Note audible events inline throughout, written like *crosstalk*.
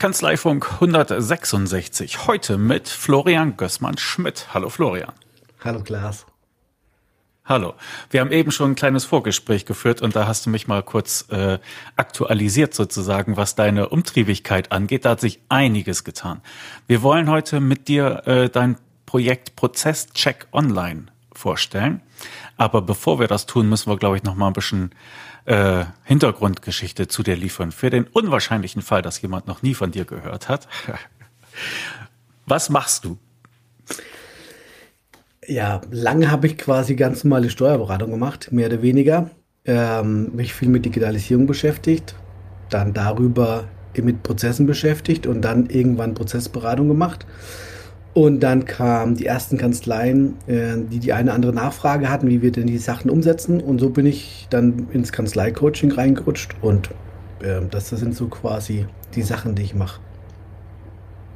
Kanzleifunk 166. Heute mit Florian Gößmann-Schmidt. Hallo Florian. Hallo Klaas. Hallo. Wir haben eben schon ein kleines Vorgespräch geführt und da hast du mich mal kurz äh, aktualisiert sozusagen, was deine Umtriebigkeit angeht. Da hat sich einiges getan. Wir wollen heute mit dir äh, dein Projekt Prozesscheck Online vorstellen. Aber bevor wir das tun, müssen wir, glaube ich, noch mal ein bisschen äh, Hintergrundgeschichte zu dir liefern. Für den unwahrscheinlichen Fall, dass jemand noch nie von dir gehört hat. *laughs* Was machst du? Ja, lange habe ich quasi ganz normale Steuerberatung gemacht, mehr oder weniger. Ähm, mich viel mit Digitalisierung beschäftigt, dann darüber mit Prozessen beschäftigt und dann irgendwann Prozessberatung gemacht. Und dann kamen die ersten Kanzleien, äh, die die eine andere Nachfrage hatten, wie wir denn die Sachen umsetzen. Und so bin ich dann ins Kanzlei-Coaching reingerutscht. Und äh, das, sind so quasi die Sachen, die ich mache.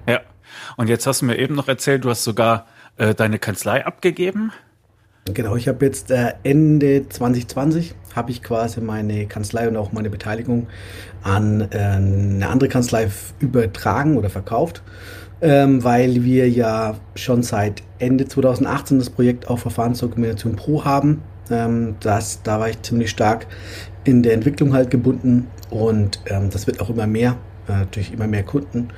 Ja, und jetzt hast du mir eben noch erzählt, du hast sogar äh, deine Kanzlei abgegeben. Genau, ich habe jetzt äh, Ende 2020 habe ich quasi meine Kanzlei und auch meine Beteiligung an äh, eine andere Kanzlei übertragen oder verkauft ähm, weil wir ja schon seit Ende 2018 das Projekt auf Verfahrensdokumentation Pro haben. Ähm, das, da war ich ziemlich stark in der Entwicklung halt gebunden und ähm, das wird auch immer mehr, äh, durch immer mehr Kunden.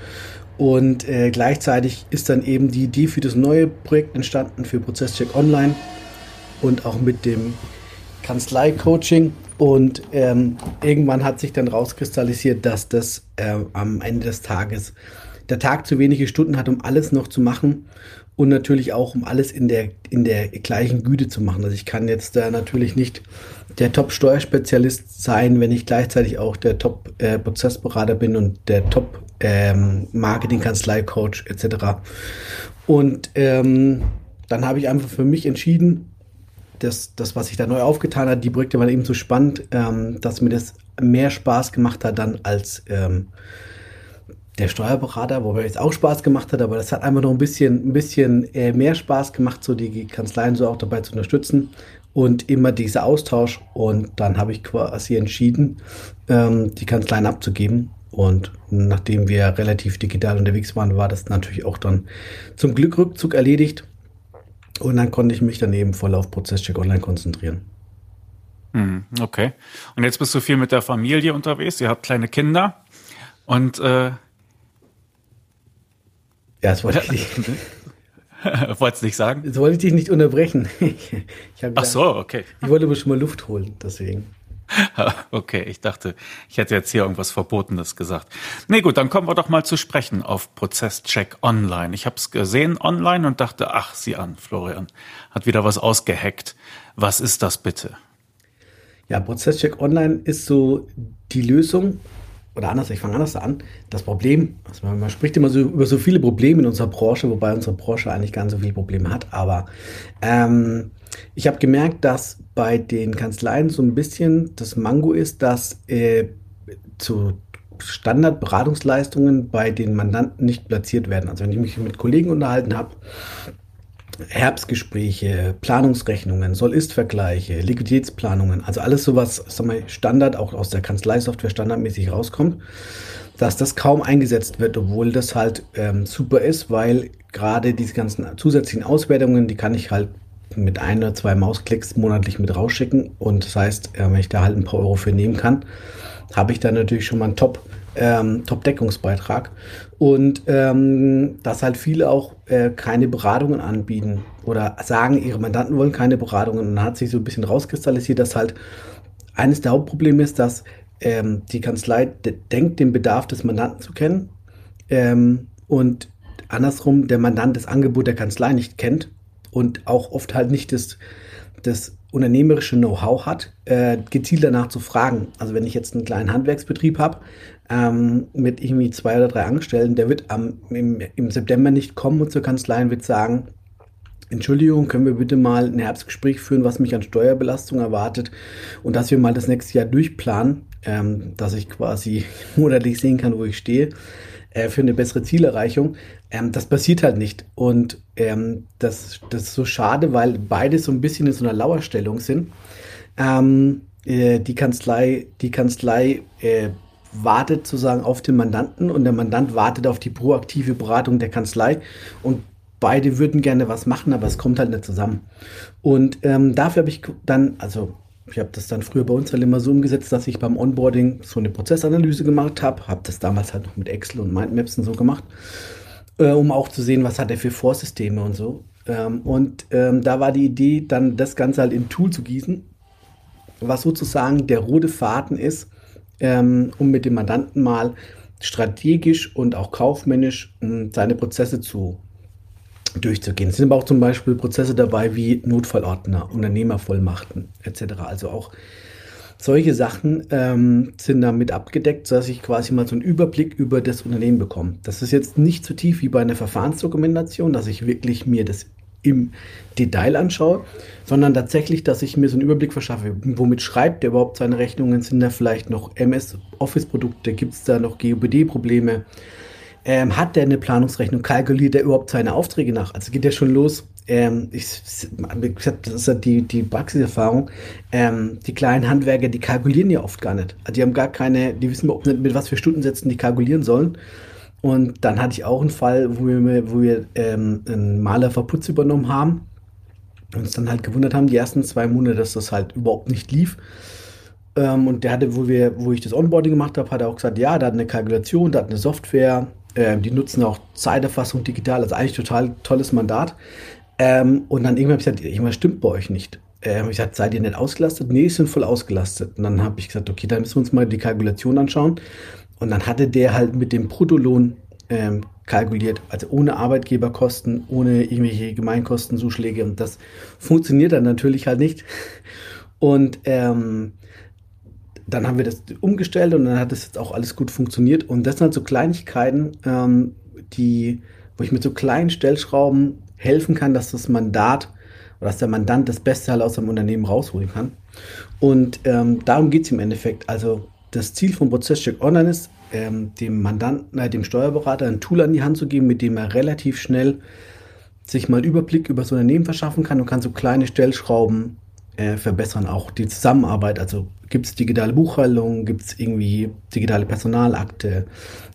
Und äh, gleichzeitig ist dann eben die Idee für das neue Projekt entstanden für Prozesscheck Online und auch mit dem Kanzlei-Coaching. Und ähm, irgendwann hat sich dann rauskristallisiert, dass das äh, am Ende des Tages der Tag zu wenige Stunden hat, um alles noch zu machen und natürlich auch, um alles in der, in der gleichen Güte zu machen. Also ich kann jetzt da natürlich nicht der Top-Steuerspezialist sein, wenn ich gleichzeitig auch der Top-Prozessberater äh, bin und der Top-Marketing-Kanzlei-Coach ähm, etc. Und ähm, dann habe ich einfach für mich entschieden, dass das, was sich da neu aufgetan hat, die Projekte waren eben so spannend, ähm, dass mir das mehr Spaß gemacht hat dann als ähm, der Steuerberater, wobei es auch Spaß gemacht hat, aber das hat einfach noch ein bisschen, ein bisschen äh, mehr Spaß gemacht, so die Kanzleien so auch dabei zu unterstützen und immer dieser Austausch. Und dann habe ich quasi entschieden, ähm, die Kanzleien abzugeben. Und nachdem wir relativ digital unterwegs waren, war das natürlich auch dann zum Glück Rückzug erledigt. Und dann konnte ich mich dann eben voll auf Prozesscheck Online konzentrieren. Hm, okay. Und jetzt bist du viel mit der Familie unterwegs. Ihr habt kleine Kinder. Und äh, ja, das wollte ich nicht. *laughs* Wolltest du nicht sagen? Das wollte ich dich nicht unterbrechen. *laughs* Ich, ich Ach so, okay. Ich wollte aber schon mal Luft holen, deswegen. *laughs* Okay, ich dachte, ich hätte jetzt hier irgendwas Verbotenes gesagt. Nee, gut, dann kommen wir doch mal zu sprechen auf Prozesscheck Online. Ich habe es gesehen online und dachte, ach, sieh an, Florian hat wieder was ausgeheckt. Was ist das bitte? Ja, Prozesscheck Online ist so die Lösung oder anders, ich fange anders an. Das Problem, also man, man, spricht immer so über so viele Probleme in unserer Branche, wobei unsere Branche eigentlich gar nicht so viele Probleme hat. Aber ähm, ich habe gemerkt, dass bei den Kanzleien so ein bisschen das Mango ist, dass äh, zu Standardberatungsleistungen bei den Mandanten nicht platziert werden. Also wenn ich mich mit Kollegen unterhalten habe, Herbstgespräche, Planungsrechnungen, Soll-Ist-Vergleiche, Liquiditätsplanungen, also alles sowas, sagen wir, Standard, auch aus der Kanzleisoftware standardmäßig rauskommt, dass das kaum eingesetzt wird, obwohl das halt ähm, super ist, weil gerade diese ganzen zusätzlichen Auswertungen, die kann ich halt mit ein oder zwei Mausklicks monatlich mit rausschicken und das heißt, äh, wenn ich da halt ein paar Euro für nehmen kann, habe ich da natürlich schon mal einen Top- ähm, Top-Deckungsbeitrag. Und ähm, dass halt viele auch äh, keine Beratungen anbieten oder sagen, ihre Mandanten wollen keine Beratungen. Dann hat sich so ein bisschen rauskristallisiert, dass halt eines der Hauptprobleme ist, dass ähm, die Kanzlei denkt, den Bedarf des Mandanten zu kennen ähm, und andersrum der Mandant das Angebot der Kanzlei nicht kennt und auch oft halt nicht das, das unternehmerische Know-how hat, äh, gezielt danach zu fragen. Also wenn ich jetzt einen kleinen Handwerksbetrieb habe, ähm, mit irgendwie zwei oder drei Angestellten, der wird am, im, im September nicht kommen und zur Kanzlei und wird sagen, Entschuldigung, können wir bitte mal ein Herbstgespräch führen, was mich an Steuerbelastung erwartet und dass wir mal das nächste Jahr durchplanen, ähm, dass ich quasi *laughs* monatlich sehen kann, wo ich stehe, äh, für eine bessere Zielerreichung. Ähm, das passiert halt nicht. Und ähm, das, das ist so schade, weil beide so ein bisschen in so einer Lauerstellung sind. Ähm, äh, die Kanzlei, die Kanzlei äh, wartet sozusagen auf den Mandanten und der Mandant wartet auf die proaktive Beratung der Kanzlei und beide würden gerne was machen, aber es kommt halt nicht zusammen. Und ähm, dafür habe ich dann, also ich habe das dann früher bei uns halt immer so umgesetzt, dass ich beim Onboarding so eine Prozessanalyse gemacht habe, habe das damals halt noch mit Excel und Mindmaps und so gemacht, äh, um auch zu sehen, was hat er für Vorsysteme und so. Ähm, und ähm, da war die Idee, dann das Ganze halt in Tool zu gießen, was sozusagen der rote Faden ist, ähm, um mit dem Mandanten mal strategisch und auch kaufmännisch ähm, seine Prozesse zu durchzugehen. Es sind aber auch zum Beispiel Prozesse dabei wie Notfallordner, Unternehmervollmachten etc. Also auch solche Sachen ähm, sind damit abgedeckt, dass ich quasi mal so einen Überblick über das Unternehmen bekomme. Das ist jetzt nicht so tief wie bei einer Verfahrensdokumentation, dass ich wirklich mir das im Detail anschaue, sondern tatsächlich, dass ich mir so einen Überblick verschaffe, womit schreibt er überhaupt seine Rechnungen, sind da vielleicht noch MS-Office-Produkte, gibt es da noch GOBD-Probleme, ähm, hat der eine Planungsrechnung, kalkuliert der überhaupt seine Aufträge nach? Also geht der schon los, ähm, ich, das ist ja die, die Praxiserfahrung, ähm, die kleinen Handwerker, die kalkulieren ja oft gar nicht. Also die haben gar keine, die wissen überhaupt nicht, mit was für Stundensätzen die kalkulieren sollen. Und dann hatte ich auch einen Fall, wo wir, wo wir ähm, einen Maler Verputz übernommen haben und uns dann halt gewundert haben, die ersten zwei Monate, dass das halt überhaupt nicht lief. Ähm, und der hatte, wo, wir, wo ich das Onboarding gemacht habe, hat er auch gesagt, ja, da hat eine Kalkulation, da hat eine Software, ähm, die nutzen auch Zeiterfassung digital, also eigentlich total tolles Mandat. Ähm, und dann irgendwann habe ich gesagt, irgendwas stimmt bei euch nicht. Ähm, ich gesagt, seid ihr nicht ausgelastet? Nee, sind voll ausgelastet. Und dann habe ich gesagt, okay, dann müssen wir uns mal die Kalkulation anschauen. Und dann hatte der halt mit dem Bruttolohn ähm, kalkuliert, also ohne Arbeitgeberkosten, ohne irgendwelche Gemeinkostenzuschläge. Und das funktioniert dann natürlich halt nicht. Und ähm, dann haben wir das umgestellt und dann hat das jetzt auch alles gut funktioniert. Und das sind halt so Kleinigkeiten, ähm, die, wo ich mit so kleinen Stellschrauben helfen kann, dass das Mandat oder dass der Mandant das Beste halt aus seinem Unternehmen rausholen kann. Und ähm, darum geht es im Endeffekt. Also das Ziel von Prozesscheck Online ist, ähm, dem Mandanten, äh, dem Steuerberater ein Tool an die Hand zu geben, mit dem er relativ schnell sich mal Überblick über das Unternehmen verschaffen kann und kann so kleine Stellschrauben äh, verbessern. Auch die Zusammenarbeit, also gibt es digitale Buchhaltung, gibt es irgendwie digitale Personalakte.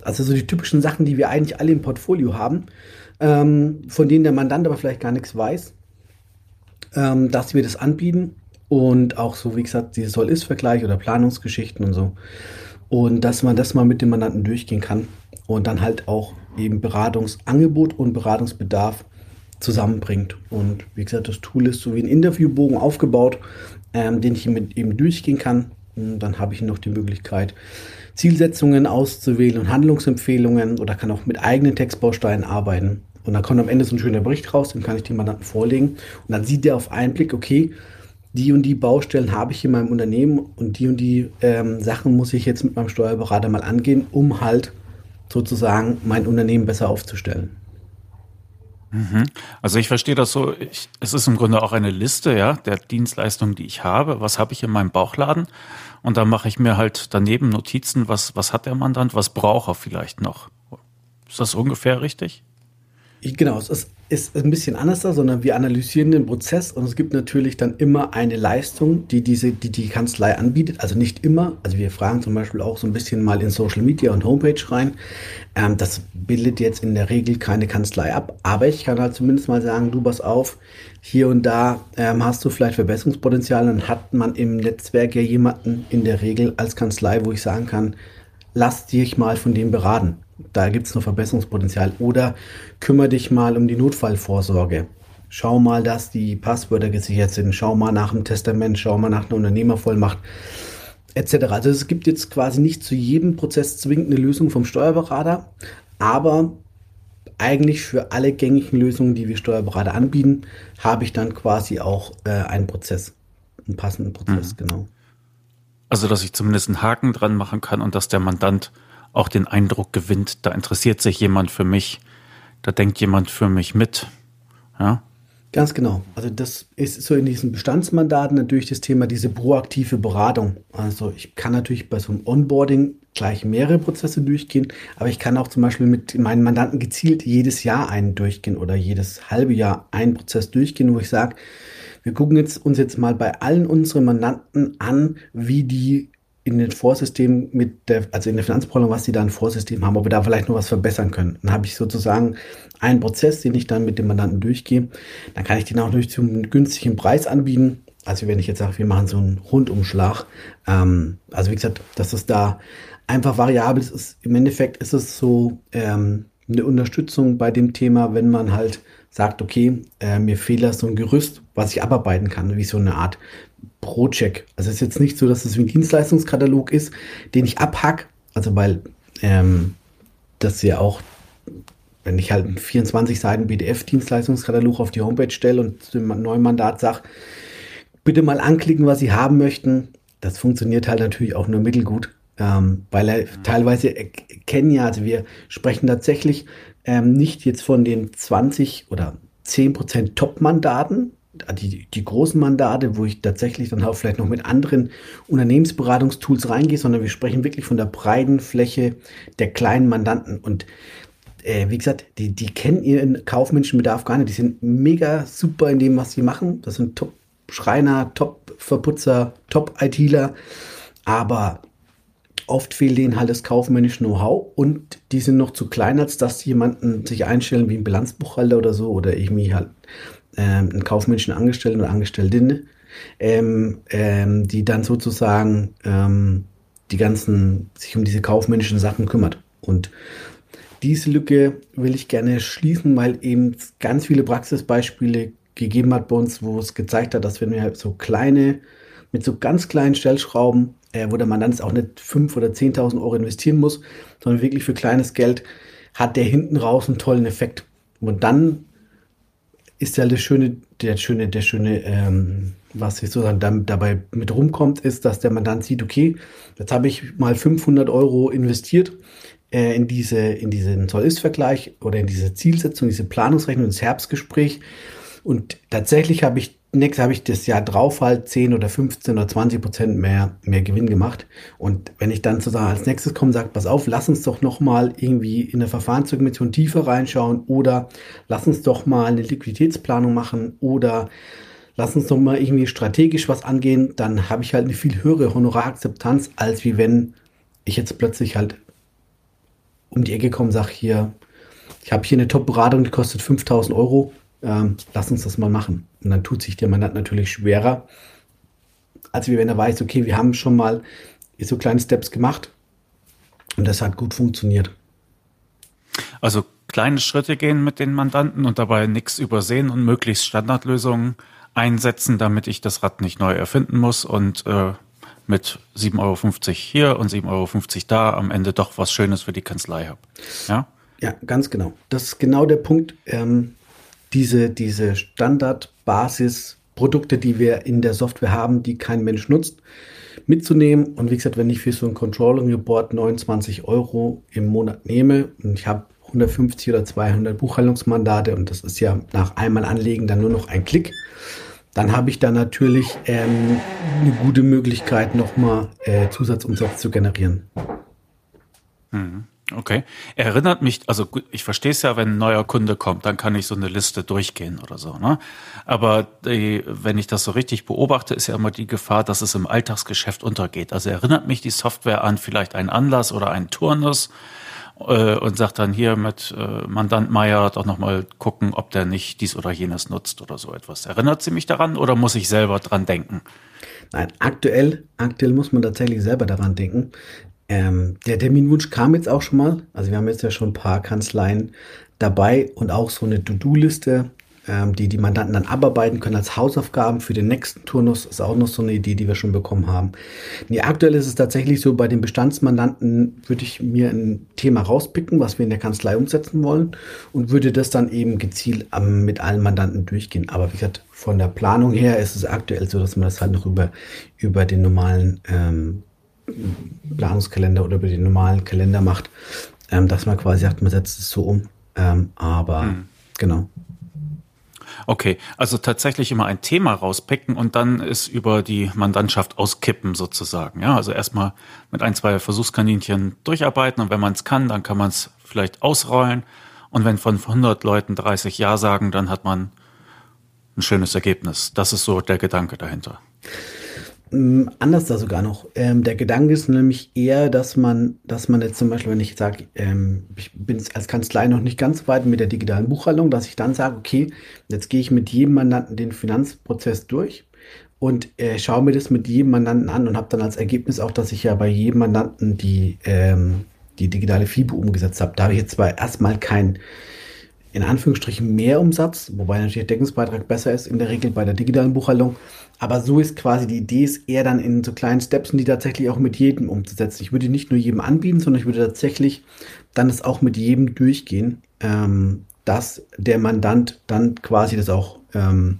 Also so die typischen Sachen, die wir eigentlich alle im Portfolio haben, ähm, von denen der Mandant aber vielleicht gar nichts weiß, ähm, dass wir das anbieten und auch so, wie gesagt, diese Soll-Ist-Vergleich oder Planungsgeschichten und so. Und dass man das mal mit dem Mandanten durchgehen kann und dann halt auch eben Beratungsangebot und Beratungsbedarf zusammenbringt. Und wie gesagt, das Tool ist so wie ein Interviewbogen aufgebaut, ähm, den ich mit eben durchgehen kann. Und dann habe ich noch die Möglichkeit, Zielsetzungen auszuwählen und Handlungsempfehlungen oder kann auch mit eigenen Textbausteinen arbeiten. Und dann kommt am Ende so ein schöner Bericht raus, den kann ich dem Mandanten vorlegen. Und dann sieht er auf einen Blick, okay, die und die Baustellen habe ich in meinem Unternehmen und die und die ähm, Sachen muss ich jetzt mit meinem Steuerberater mal angehen, um halt sozusagen mein Unternehmen besser aufzustellen. Mhm. Also ich verstehe das so, ich, es ist im Grunde auch eine Liste ja, der Dienstleistungen, die ich habe. Was habe ich in meinem Bauchladen? Und da mache ich mir halt daneben Notizen, was, was hat der Mandant, was braucht er vielleicht noch. Ist das ungefähr richtig? Genau, es ist, ist ein bisschen anders da, sondern wir analysieren den Prozess und es gibt natürlich dann immer eine Leistung, die diese, die, die Kanzlei anbietet. Also nicht immer. Also wir fragen zum Beispiel auch so ein bisschen mal in Social Media und Homepage rein. Ähm, das bildet jetzt in der Regel keine Kanzlei ab, aber ich kann halt zumindest mal sagen, du pass auf, hier und da ähm, hast du vielleicht Verbesserungspotenzial. Dann hat man im Netzwerk ja jemanden in der Regel als Kanzlei, wo ich sagen kann, lass dich mal von dem beraten da gibt es noch Verbesserungspotenzial. Oder kümmere dich mal um die Notfallvorsorge. Schau mal, dass die Passwörter gesichert sind. Schau mal nach dem Testament, schau mal nach einer Unternehmervollmacht etc. Also es gibt jetzt quasi nicht zu jedem Prozess zwingend eine Lösung vom Steuerberater, aber eigentlich für alle gängigen Lösungen, die wir Steuerberater anbieten, habe ich dann quasi auch äh, einen Prozess, einen passenden Prozess, mhm. genau. Also dass ich zumindest einen Haken dran machen kann und dass der Mandant auch den Eindruck gewinnt, da interessiert sich jemand für mich, da denkt jemand für mich mit. Ja. Ganz genau. Also das ist so in diesen Bestandsmandaten natürlich das Thema, diese proaktive Beratung. Also ich kann natürlich bei so einem Onboarding gleich mehrere Prozesse durchgehen, aber ich kann auch zum Beispiel mit meinen Mandanten gezielt jedes Jahr einen durchgehen oder jedes halbe Jahr einen Prozess durchgehen, wo ich sage, wir gucken jetzt, uns jetzt mal bei allen unseren Mandanten an, wie die in den Vorsystemen mit der, also in der Finanzplanung, was die da ein Vorsystem haben, ob wir da vielleicht noch was verbessern können. Dann habe ich sozusagen einen Prozess, den ich dann mit dem Mandanten durchgehe. Dann kann ich den auch durch zum günstigen Preis anbieten. Also wenn ich jetzt sage, wir machen so einen Rundumschlag. Ähm, also wie gesagt, dass es da einfach variabel ist. Im Endeffekt ist es so ähm, eine Unterstützung bei dem Thema, wenn man halt sagt, okay, äh, mir fehlt da so ein Gerüst, was ich abarbeiten kann, wie so eine Art Pro-Check. Also es ist jetzt nicht so, dass es wie ein Dienstleistungskatalog ist, den ich abhack, also weil ähm, das ja auch, wenn ich halt einen 24 Seiten BDF-Dienstleistungskatalog auf die Homepage stelle und zu dem neuen Mandat sage, bitte mal anklicken, was Sie haben möchten, das funktioniert halt natürlich auch nur mittelgut, ähm, weil er teilweise kennen ja, also wir sprechen tatsächlich ähm, nicht jetzt von den 20 oder 10% Top-Mandaten, die, die großen Mandate, wo ich tatsächlich dann auch vielleicht noch mit anderen Unternehmensberatungstools reingehe, sondern wir sprechen wirklich von der breiten Fläche der kleinen Mandanten. Und äh, wie gesagt, die, die kennen ihren kaufmännischen Bedarf gar nicht. Die sind mega super in dem, was sie machen. Das sind Top-Schreiner, Top-Verputzer, Top-ITler. Aber oft fehlt denen halt das kaufmännische Know-how und die sind noch zu klein, als dass jemanden sich einstellen wie ein Bilanzbuchhalter oder so oder irgendwie halt einen kaufmännischen Angestellten oder Angestelltin, ähm, ähm, die dann sozusagen ähm, die ganzen, sich um diese kaufmännischen Sachen kümmert. Und diese Lücke will ich gerne schließen, weil eben ganz viele Praxisbeispiele gegeben hat bei uns, wo es gezeigt hat, dass wenn wir halt so kleine, mit so ganz kleinen Stellschrauben äh, wo der Mandant auch nicht 5.000 oder 10.000 Euro investieren muss, sondern wirklich für kleines Geld hat der hinten raus einen tollen Effekt. Und dann ist ja das Schöne, der schöne, der schöne, ähm, was sozusagen dann dabei mit rumkommt, ist, dass der Mandant sieht, okay, jetzt habe ich mal 500 Euro investiert äh, in diese, in diesen Zoll-Ist-Vergleich oder in diese Zielsetzung, diese Planungsrechnung, das Herbstgespräch. Und tatsächlich habe ich Nächstes habe ich das Jahr drauf halt 10 oder 15 oder 20 Prozent mehr, mehr Gewinn gemacht. Und wenn ich dann sozusagen als nächstes komme, sage, pass auf, lass uns doch nochmal irgendwie in der Verfahrensdokumentation tiefer reinschauen oder lass uns doch mal eine Liquiditätsplanung machen oder lass uns doch mal irgendwie strategisch was angehen, dann habe ich halt eine viel höhere Honorarakzeptanz, als wie wenn ich jetzt plötzlich halt um die Ecke komme und sage, hier, ich habe hier eine Top-Beratung, die kostet 5000 Euro ähm, lass uns das mal machen. Und dann tut sich der Mandant natürlich schwerer, als wenn er weiß, okay, wir haben schon mal so kleine Steps gemacht und das hat gut funktioniert. Also kleine Schritte gehen mit den Mandanten und dabei nichts übersehen und möglichst Standardlösungen einsetzen, damit ich das Rad nicht neu erfinden muss und äh, mit 7,50 Euro hier und 7,50 Euro da am Ende doch was Schönes für die Kanzlei habe. Ja? Ja, ganz genau. Das ist genau der Punkt. Ähm, diese, diese Standard-Basis-Produkte, die wir in der Software haben, die kein Mensch nutzt, mitzunehmen. Und wie gesagt, wenn ich für so ein Controlling Report 29 Euro im Monat nehme und ich habe 150 oder 200 Buchhaltungsmandate und das ist ja nach einmal anlegen dann nur noch ein Klick, dann habe ich da natürlich ähm, eine gute Möglichkeit, nochmal äh, Zusatzumsatz zu generieren. Mhm. Okay. Erinnert mich, also ich verstehe es ja, wenn ein neuer Kunde kommt, dann kann ich so eine Liste durchgehen oder so. Ne? Aber die, wenn ich das so richtig beobachte, ist ja immer die Gefahr, dass es im Alltagsgeschäft untergeht. Also erinnert mich die Software an vielleicht einen Anlass oder einen Turnus äh, und sagt dann hier mit äh, Mandant Meier doch nochmal gucken, ob der nicht dies oder jenes nutzt oder so etwas. Erinnert sie mich daran oder muss ich selber dran denken? Nein, aktuell, aktuell muss man tatsächlich selber daran denken. Ähm, der Terminwunsch kam jetzt auch schon mal. Also wir haben jetzt ja schon ein paar Kanzleien dabei und auch so eine To-Do-Liste, ähm, die die Mandanten dann abarbeiten können als Hausaufgaben für den nächsten Turnus. Ist auch noch so eine Idee, die wir schon bekommen haben. Nee, aktuell ist es tatsächlich so, bei den Bestandsmandanten würde ich mir ein Thema rauspicken, was wir in der Kanzlei umsetzen wollen und würde das dann eben gezielt ähm, mit allen Mandanten durchgehen. Aber wie gesagt, von der Planung her ist es aktuell so, dass man das halt noch über, über den normalen ähm, Planungskalender oder über den normalen Kalender macht, ähm, dass man quasi sagt, man setzt es so um. Ähm, aber hm. genau. Okay, also tatsächlich immer ein Thema rauspicken und dann ist über die Mandantschaft auskippen sozusagen. Ja, also erstmal mit ein, zwei Versuchskaninchen durcharbeiten und wenn man es kann, dann kann man es vielleicht ausrollen. Und wenn von 100 Leuten 30 Ja sagen, dann hat man ein schönes Ergebnis. Das ist so der Gedanke dahinter. Mm, anders da sogar noch. Ähm, der Gedanke ist nämlich eher, dass man, dass man jetzt zum Beispiel, wenn ich sage, ähm, ich bin als Kanzlei noch nicht ganz weit mit der digitalen Buchhaltung, dass ich dann sage, okay, jetzt gehe ich mit jedem Mandanten den Finanzprozess durch und äh, schaue mir das mit jedem Mandanten an und habe dann als Ergebnis auch, dass ich ja bei jedem Mandanten die, ähm, die digitale FIBO umgesetzt habe. Da habe ich jetzt zwar erstmal kein in Anführungsstrichen mehr Umsatz, wobei natürlich der Deckungsbeitrag besser ist in der Regel bei der digitalen Buchhaltung. Aber so ist quasi die Idee, ist eher dann in so kleinen Steps, die tatsächlich auch mit jedem umzusetzen. Ich würde nicht nur jedem anbieten, sondern ich würde tatsächlich dann es auch mit jedem durchgehen, ähm, dass der Mandant dann quasi das auch ähm,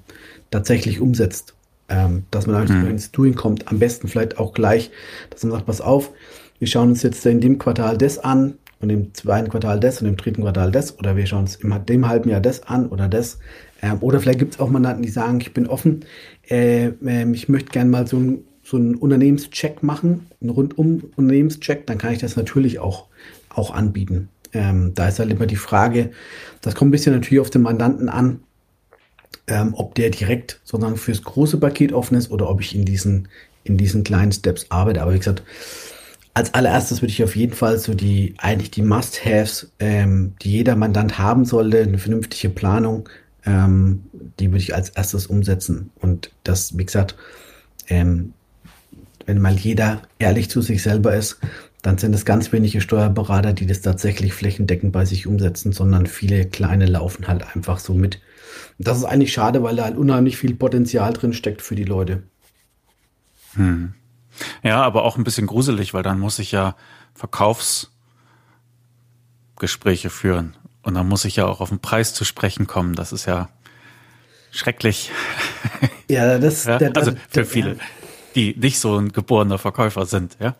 tatsächlich umsetzt. Ähm, dass man mhm. ins Doing kommt. Am besten vielleicht auch gleich, dass man sagt, pass auf, wir schauen uns jetzt in dem Quartal das an, und im zweiten Quartal das und im dritten Quartal das oder wir schauen uns im dem halben Jahr das an oder das. Ähm, oder vielleicht gibt es auch Mandanten, die sagen, ich bin offen, äh, äh, ich möchte gerne mal so, ein, so einen Unternehmenscheck machen, einen rundum Unternehmenscheck, dann kann ich das natürlich auch, auch anbieten. Ähm, da ist halt immer die Frage, das kommt ein bisschen natürlich auf den Mandanten an, ähm, ob der direkt sozusagen fürs große Paket offen ist oder ob ich in diesen, in diesen kleinen Steps arbeite. Aber wie gesagt, als allererstes würde ich auf jeden Fall so die, eigentlich die Must-Haves, ähm, die jeder Mandant haben sollte, eine vernünftige Planung, ähm, die würde ich als erstes umsetzen. Und das, wie gesagt, ähm, wenn mal jeder ehrlich zu sich selber ist, dann sind es ganz wenige Steuerberater, die das tatsächlich flächendeckend bei sich umsetzen, sondern viele kleine laufen halt einfach so mit. Und das ist eigentlich schade, weil da halt unheimlich viel Potenzial drin steckt für die Leute. Hm. Ja, aber auch ein bisschen gruselig, weil dann muss ich ja Verkaufsgespräche führen. Und dann muss ich ja auch auf den Preis zu sprechen kommen. Das ist ja schrecklich. Ja, das ja, der, also für viele, die nicht so ein geborener Verkäufer sind, ja.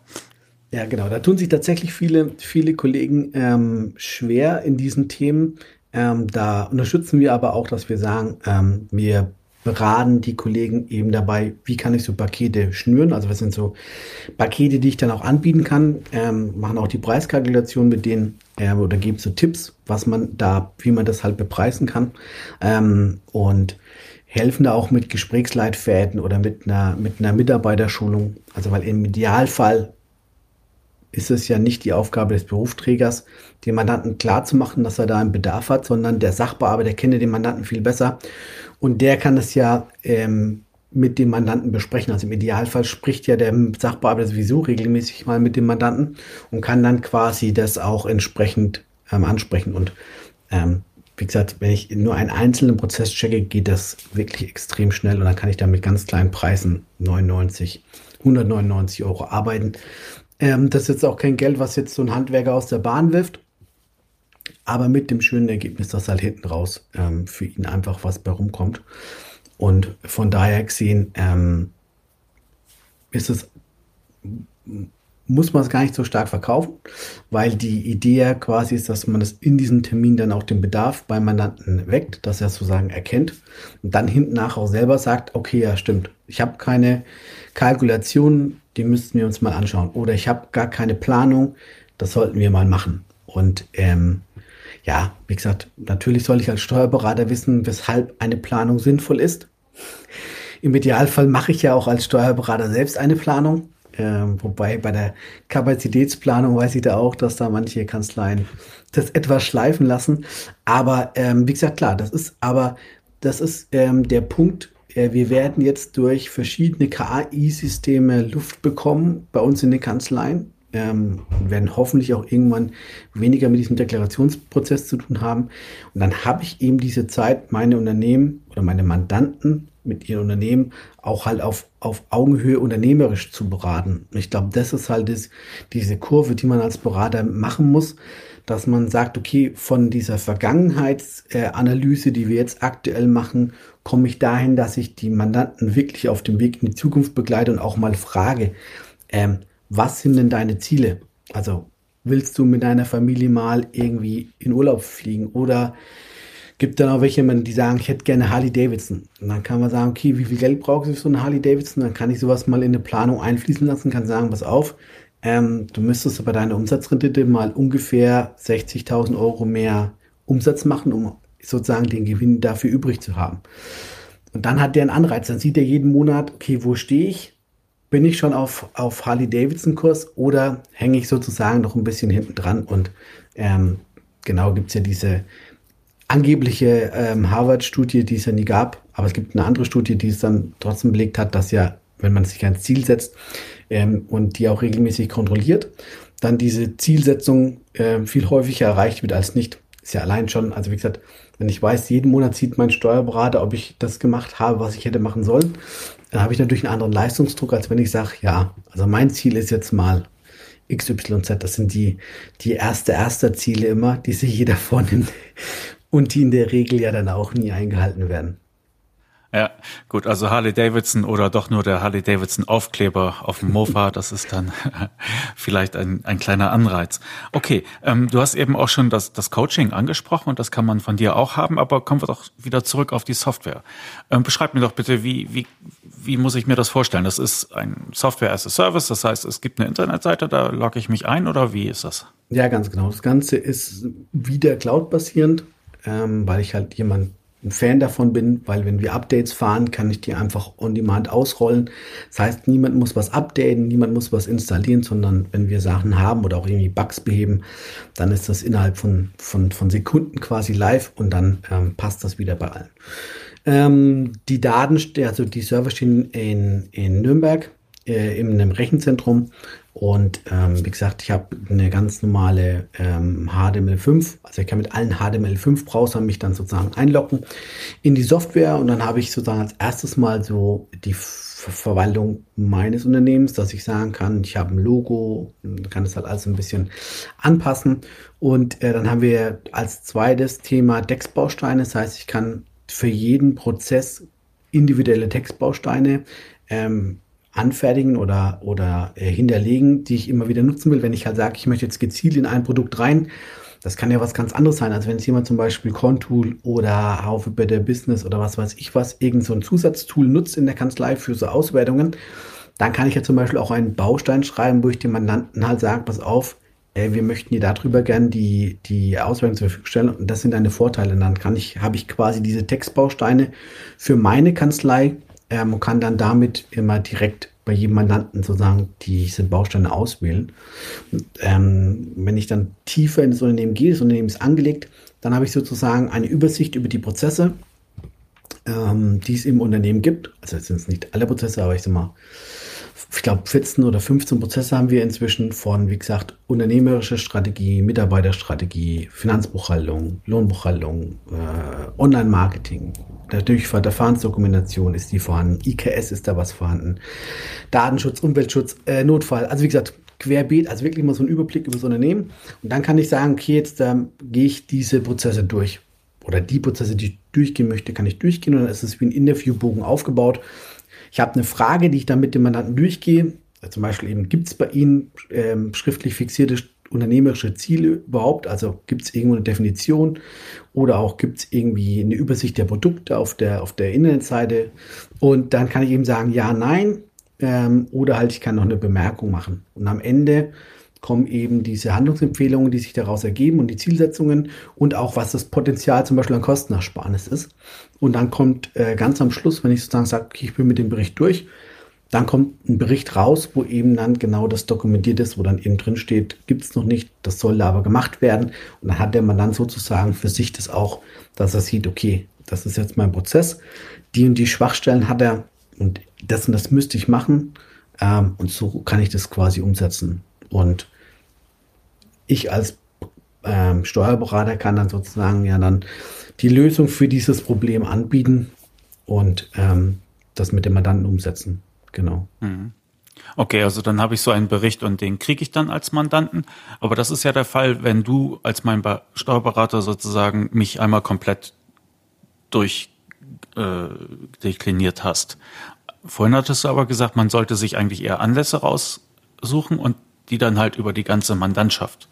Ja, genau. Da tun sich tatsächlich viele, viele Kollegen ähm, schwer in diesen Themen. Ähm, da unterstützen wir aber auch, dass wir sagen, ähm, wir beraten die Kollegen eben dabei, wie kann ich so Pakete schnüren. Also was sind so Pakete, die ich dann auch anbieten kann, ähm, machen auch die Preiskalkulation mit denen äh, oder geben so Tipps, was man da, wie man das halt bepreisen kann ähm, und helfen da auch mit Gesprächsleitfäden oder mit einer, mit einer Mitarbeiterschulung. Also weil im Idealfall ist es ja nicht die Aufgabe des Berufsträgers, dem Mandanten klarzumachen, dass er da einen Bedarf hat, sondern der Sachbearbeiter kenne den Mandanten viel besser und der kann das ja ähm, mit dem Mandanten besprechen. Also im Idealfall spricht ja der Sachbearbeiter sowieso regelmäßig mal mit dem Mandanten und kann dann quasi das auch entsprechend ähm, ansprechen. Und ähm, wie gesagt, wenn ich nur einen einzelnen Prozess checke, geht das wirklich extrem schnell und dann kann ich da mit ganz kleinen Preisen 99, 199 Euro arbeiten. Ähm, das ist jetzt auch kein Geld, was jetzt so ein Handwerker aus der Bahn wirft aber mit dem schönen Ergebnis, dass halt hinten raus ähm, für ihn einfach was bei rumkommt. Und von daher gesehen ähm, ist es, muss man es gar nicht so stark verkaufen, weil die Idee quasi ist, dass man das in diesem Termin dann auch den Bedarf beim Mandanten weckt, dass er sozusagen erkennt und dann hinten nach auch selber sagt, okay, ja stimmt, ich habe keine Kalkulation, die müssten wir uns mal anschauen. Oder ich habe gar keine Planung, das sollten wir mal machen. Und ähm, ja, wie gesagt, natürlich soll ich als Steuerberater wissen, weshalb eine Planung sinnvoll ist. Im Idealfall mache ich ja auch als Steuerberater selbst eine Planung. Ähm, wobei bei der Kapazitätsplanung weiß ich da auch, dass da manche Kanzleien das etwas schleifen lassen. Aber ähm, wie gesagt, klar, das ist aber das ist ähm, der Punkt. Äh, wir werden jetzt durch verschiedene KI-Systeme Luft bekommen bei uns in den Kanzleien ähm, werden hoffentlich auch irgendwann weniger mit diesem Deklarationsprozess zu tun haben. Und dann habe ich eben diese Zeit, meine Unternehmen oder meine Mandanten mit ihren Unternehmen auch halt auf, auf Augenhöhe unternehmerisch zu beraten. ich glaube, das ist halt das, diese Kurve, die man als Berater machen muss, dass man sagt, okay, von dieser Vergangenheitsanalyse, die wir jetzt aktuell machen, komme ich dahin, dass ich die Mandanten wirklich auf dem Weg in die Zukunft begleite und auch mal frage, ähm, was sind denn deine Ziele? Also willst du mit deiner Familie mal irgendwie in Urlaub fliegen oder gibt dann auch welche, die sagen, ich hätte gerne Harley Davidson. Und dann kann man sagen, okay, wie viel Geld brauchst du für so eine Harley Davidson? Dann kann ich sowas mal in eine Planung einfließen lassen, kann sagen, pass auf, ähm, du müsstest bei deiner Umsatzrendite mal ungefähr 60.000 Euro mehr Umsatz machen, um sozusagen den Gewinn dafür übrig zu haben. Und dann hat der einen Anreiz, dann sieht er jeden Monat, okay, wo stehe ich? bin ich schon auf, auf Harley-Davidson-Kurs oder hänge ich sozusagen noch ein bisschen hinten dran und ähm, genau gibt es ja diese angebliche ähm, Harvard-Studie, die es ja nie gab, aber es gibt eine andere Studie, die es dann trotzdem belegt hat, dass ja, wenn man sich ein Ziel setzt ähm, und die auch regelmäßig kontrolliert, dann diese Zielsetzung äh, viel häufiger erreicht wird als nicht. Ist ja allein schon, also wie gesagt, wenn ich weiß, jeden Monat sieht mein Steuerberater, ob ich das gemacht habe, was ich hätte machen sollen, dann habe ich natürlich einen anderen Leistungsdruck, als wenn ich sage, ja, also mein Ziel ist jetzt mal XYZ. Das sind die, die erste, erste Ziele immer, die sich jeder *laughs* vornimmt und die in der Regel ja dann auch nie eingehalten werden. Ja, gut, also Harley Davidson oder doch nur der Harley Davidson Aufkleber auf dem Mofa, *laughs* das ist dann *laughs* vielleicht ein, ein kleiner Anreiz. Okay, ähm, du hast eben auch schon das, das Coaching angesprochen und das kann man von dir auch haben, aber kommen wir doch wieder zurück auf die Software. Ähm, beschreib mir doch bitte, wie, wie, wie muss ich mir das vorstellen? Das ist ein Software as a Service, das heißt, es gibt eine Internetseite, da logge ich mich ein oder wie ist das? Ja, ganz genau. Das Ganze ist wieder cloud-basierend, ähm, weil ich halt jemand ein Fan davon bin, weil wenn wir Updates fahren, kann ich die einfach on demand ausrollen. Das heißt, niemand muss was updaten, niemand muss was installieren, sondern wenn wir Sachen haben oder auch irgendwie Bugs beheben, dann ist das innerhalb von, von, von Sekunden quasi live und dann ähm, passt das wieder bei allen. Ähm, die Daten, also die Server stehen in, in Nürnberg äh, in einem Rechenzentrum. Und ähm, wie gesagt, ich habe eine ganz normale ähm, HTML5, also ich kann mit allen HTML5-Browsern mich dann sozusagen einloggen in die Software. Und dann habe ich sozusagen als erstes mal so die Verwaltung meines Unternehmens, dass ich sagen kann, ich habe ein Logo, kann das halt alles ein bisschen anpassen. Und äh, dann haben wir als zweites Thema Textbausteine, das heißt, ich kann für jeden Prozess individuelle Textbausteine ähm, anfertigen oder, oder äh, hinterlegen, die ich immer wieder nutzen will. Wenn ich halt sage, ich möchte jetzt gezielt in ein Produkt rein, das kann ja was ganz anderes sein, als wenn es jemand zum Beispiel Contool oder for Better Business oder was weiß ich was, irgend so ein Zusatztool nutzt in der Kanzlei für so Auswertungen, dann kann ich ja zum Beispiel auch einen Baustein schreiben, wo ich dem Mandanten halt sage, pass auf, äh, wir möchten dir darüber gern die, die Auswertung zur Verfügung stellen und das sind deine Vorteile. Und dann kann ich, habe ich quasi diese Textbausteine für meine Kanzlei ähm, kann dann damit immer direkt bei jedem Mandanten sozusagen diese Bausteine auswählen. Und, ähm, wenn ich dann tiefer in das Unternehmen gehe, das Unternehmen ist angelegt, dann habe ich sozusagen eine Übersicht über die Prozesse, ähm, die es im Unternehmen gibt. Also jetzt sind es nicht alle Prozesse, aber ich sage mal, ich glaube, 14 oder 15 Prozesse haben wir inzwischen von, wie gesagt, unternehmerische Strategie, Mitarbeiterstrategie, Finanzbuchhaltung, Lohnbuchhaltung, äh, Online-Marketing. Natürlich Verfahrensdokumentation ist die vorhanden, IKS ist da was vorhanden, Datenschutz, Umweltschutz, äh, Notfall. Also wie gesagt, querbeet, also wirklich mal so ein Überblick über das Unternehmen. Und dann kann ich sagen, okay, jetzt ähm, gehe ich diese Prozesse durch. Oder die Prozesse, die ich durchgehen möchte, kann ich durchgehen. Und dann ist es wie ein Interviewbogen aufgebaut ich habe eine Frage, die ich dann mit dem Mandanten durchgehe. Zum Beispiel eben, gibt es bei Ihnen ähm, schriftlich fixierte unternehmerische Ziele überhaupt? Also gibt es irgendwo eine Definition oder auch gibt es irgendwie eine Übersicht der Produkte auf der, auf der Internetseite? Und dann kann ich eben sagen, ja, nein. Ähm, oder halt, ich kann noch eine Bemerkung machen. Und am Ende kommen eben diese Handlungsempfehlungen, die sich daraus ergeben und die Zielsetzungen und auch was das Potenzial zum Beispiel an Kostenersparnis ist. Und dann kommt äh, ganz am Schluss, wenn ich sozusagen sage, okay, ich bin mit dem Bericht durch, dann kommt ein Bericht raus, wo eben dann genau das dokumentiert ist, wo dann eben drin steht, gibt es noch nicht, das soll aber gemacht werden. Und dann hat der Mann sozusagen für sich das auch, dass er sieht, okay, das ist jetzt mein Prozess, die und die Schwachstellen hat er und das und das müsste ich machen. Ähm, und so kann ich das quasi umsetzen. Und ich als ähm, Steuerberater kann dann sozusagen ja dann die Lösung für dieses Problem anbieten und ähm, das mit dem Mandanten umsetzen. Genau. Mhm. Okay, also dann habe ich so einen Bericht und den kriege ich dann als Mandanten. Aber das ist ja der Fall, wenn du als mein Steuerberater sozusagen mich einmal komplett durchdekliniert äh, hast. Vorhin hattest du aber gesagt, man sollte sich eigentlich eher Anlässe raussuchen und die dann halt über die ganze Mandantschaft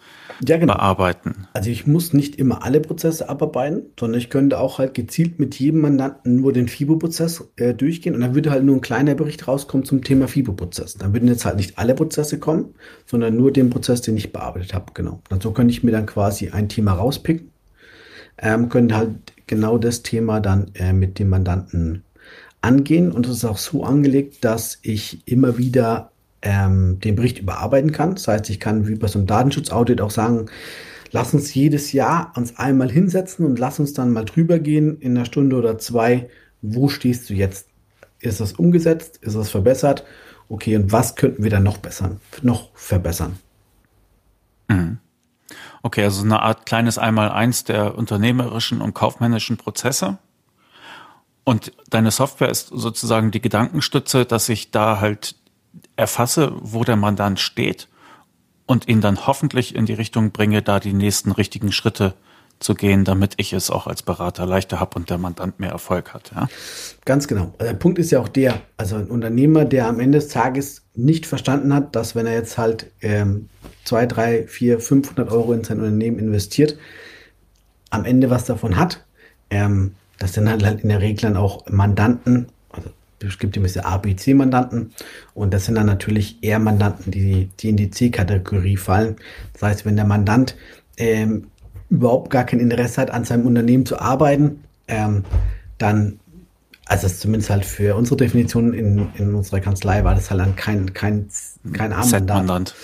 ja, genau. bearbeiten. Also ich muss nicht immer alle Prozesse abarbeiten, sondern ich könnte auch halt gezielt mit jedem Mandanten nur den FIBO-Prozess äh, durchgehen und dann würde halt nur ein kleiner Bericht rauskommen zum Thema FIBO-Prozess. Dann würden jetzt halt nicht alle Prozesse kommen, sondern nur den Prozess, den ich bearbeitet habe. Genau. Und so könnte ich mir dann quasi ein Thema rauspicken, ähm, könnte halt genau das Thema dann äh, mit dem Mandanten angehen und es ist auch so angelegt, dass ich immer wieder ähm, den Bericht überarbeiten kann. Das heißt, ich kann wie bei so einem Datenschutzaudit auch sagen, lass uns jedes Jahr uns einmal hinsetzen und lass uns dann mal drüber gehen in einer Stunde oder zwei, wo stehst du jetzt? Ist es umgesetzt? Ist es verbessert? Okay, und was könnten wir dann noch bessern, noch verbessern? Mhm. Okay, also eine Art kleines Einmaleins der unternehmerischen und kaufmännischen Prozesse. Und deine Software ist sozusagen die Gedankenstütze, dass ich da halt erfasse, wo der Mandant steht und ihn dann hoffentlich in die Richtung bringe, da die nächsten richtigen Schritte zu gehen, damit ich es auch als Berater leichter habe und der Mandant mehr Erfolg hat. Ja? Ganz genau. Der Punkt ist ja auch der, also ein Unternehmer, der am Ende des Tages nicht verstanden hat, dass wenn er jetzt halt ähm, 2, 3, 4, 500 Euro in sein Unternehmen investiert, am Ende was davon hat. Ähm, das sind halt, halt in der Regel dann auch Mandanten, es gibt diese A, B, C-Mandanten und das sind dann natürlich eher Mandanten, die, die in die C-Kategorie fallen. Das heißt, wenn der Mandant ähm, überhaupt gar kein Interesse hat, an seinem Unternehmen zu arbeiten, ähm, dann, also zumindest halt für unsere Definition in, in unserer Kanzlei war das halt dann kein, kein, kein A-Mandant.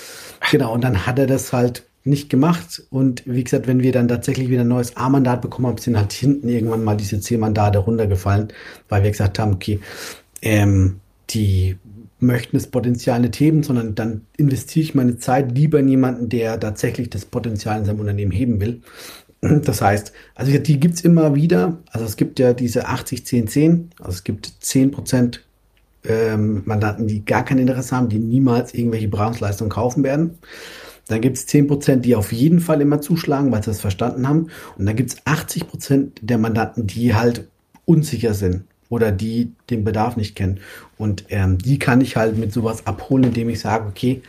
Genau, und dann hat er das halt nicht gemacht. Und wie gesagt, wenn wir dann tatsächlich wieder ein neues A-Mandat bekommen haben, sind halt hinten irgendwann mal diese C-Mandate runtergefallen, weil wir gesagt haben, okay, ähm, die möchten das Potenzial nicht heben, sondern dann investiere ich meine Zeit lieber in jemanden, der tatsächlich das Potenzial in seinem Unternehmen heben will. Das heißt, also die gibt es immer wieder. Also es gibt ja diese 80-10-10. Also es gibt 10 Prozent ähm, Mandanten, die gar kein Interesse haben, die niemals irgendwelche Beratungsleistungen kaufen werden. Dann gibt es 10 Prozent, die auf jeden Fall immer zuschlagen, weil sie das verstanden haben. Und dann gibt es 80 Prozent der Mandanten, die halt unsicher sind oder die den Bedarf nicht kennen. Und ähm, die kann ich halt mit sowas abholen, indem ich sage, okay,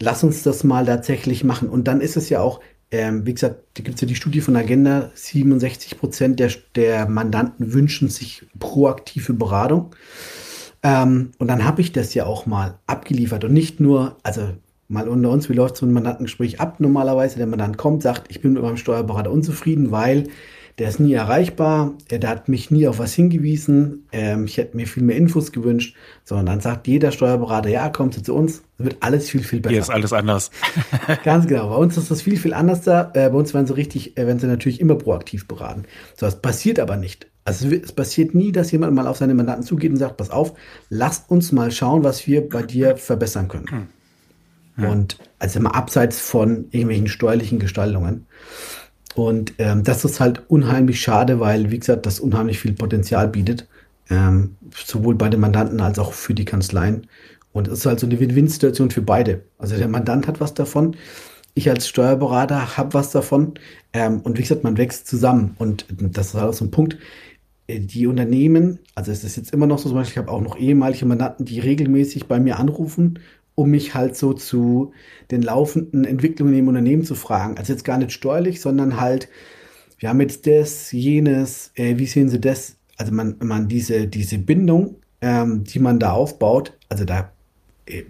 lass uns das mal tatsächlich machen. Und dann ist es ja auch, ähm, wie gesagt, da gibt es ja die Studie von Agenda, 67 Prozent der, der Mandanten wünschen sich proaktive Beratung. Ähm, und dann habe ich das ja auch mal abgeliefert und nicht nur, also mal unter uns, wie läuft so ein Mandantengespräch ab normalerweise? Der Mandant kommt, sagt, ich bin mit meinem Steuerberater unzufrieden, weil der ist nie erreichbar, der hat mich nie auf was hingewiesen, ähm, ich hätte mir viel mehr Infos gewünscht, sondern dann sagt jeder Steuerberater, ja, kommt zu uns, wird alles viel, viel besser. Hier ist alles anders. *laughs* Ganz genau, bei uns ist das viel, viel anders da, äh, bei uns werden sie richtig, äh, werden sie natürlich immer proaktiv beraten. So, das passiert aber nicht. Also es passiert nie, dass jemand mal auf seine Mandanten zugeht und sagt, pass auf, lass uns mal schauen, was wir bei dir verbessern können. Hm. Hm. Und also immer abseits von irgendwelchen steuerlichen Gestaltungen. Und ähm, das ist halt unheimlich schade, weil, wie gesagt, das unheimlich viel Potenzial bietet, ähm, sowohl bei den Mandanten als auch für die Kanzleien. Und es ist halt so eine Win-Win-Situation für beide. Also der Mandant hat was davon, ich als Steuerberater habe was davon. Ähm, und wie gesagt, man wächst zusammen. Und das ist halt auch so ein Punkt. Äh, die Unternehmen, also es ist jetzt immer noch so, zum Beispiel, ich habe auch noch ehemalige Mandanten, die regelmäßig bei mir anrufen um mich halt so zu den laufenden Entwicklungen im Unternehmen zu fragen. Also jetzt gar nicht steuerlich, sondern halt, wir haben jetzt das, jenes, äh, wie sehen Sie das? Also man, man diese, diese Bindung, ähm, die man da aufbaut, also da äh,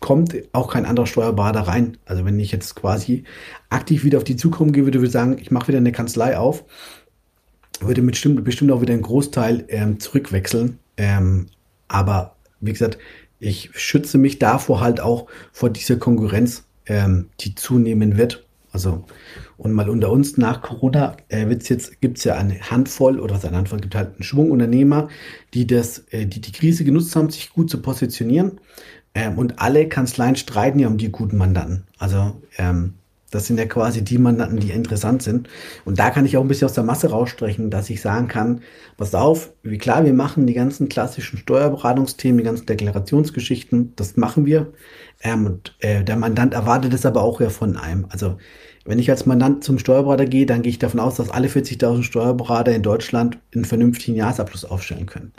kommt auch kein anderer Steuerberater rein. Also wenn ich jetzt quasi aktiv wieder auf die Zukunft gehe, würde ich sagen, ich mache wieder eine Kanzlei auf, würde mit bestimmt, auch wieder einen Großteil ähm, zurückwechseln. Ähm, aber wie gesagt, ich schütze mich davor halt auch vor dieser Konkurrenz, ähm, die zunehmen wird. Also, und mal unter uns nach Corona äh, wird's jetzt, ja eine Handvoll oder was eine Handvoll gibt halt einen Schwung Unternehmer, die das, äh, die die Krise genutzt haben, sich gut zu positionieren. Ähm, und alle Kanzleien streiten ja um die guten Mandanten. Also ähm, das sind ja quasi die Mandanten, die interessant sind. Und da kann ich auch ein bisschen aus der Masse rausstrechen, dass ich sagen kann, pass auf, wie klar, wir machen die ganzen klassischen Steuerberatungsthemen, die ganzen Deklarationsgeschichten, das machen wir. Ähm, und äh, der Mandant erwartet es aber auch ja von einem. Also wenn ich als Mandant zum Steuerberater gehe, dann gehe ich davon aus, dass alle 40.000 Steuerberater in Deutschland einen vernünftigen Jahresabschluss aufstellen können.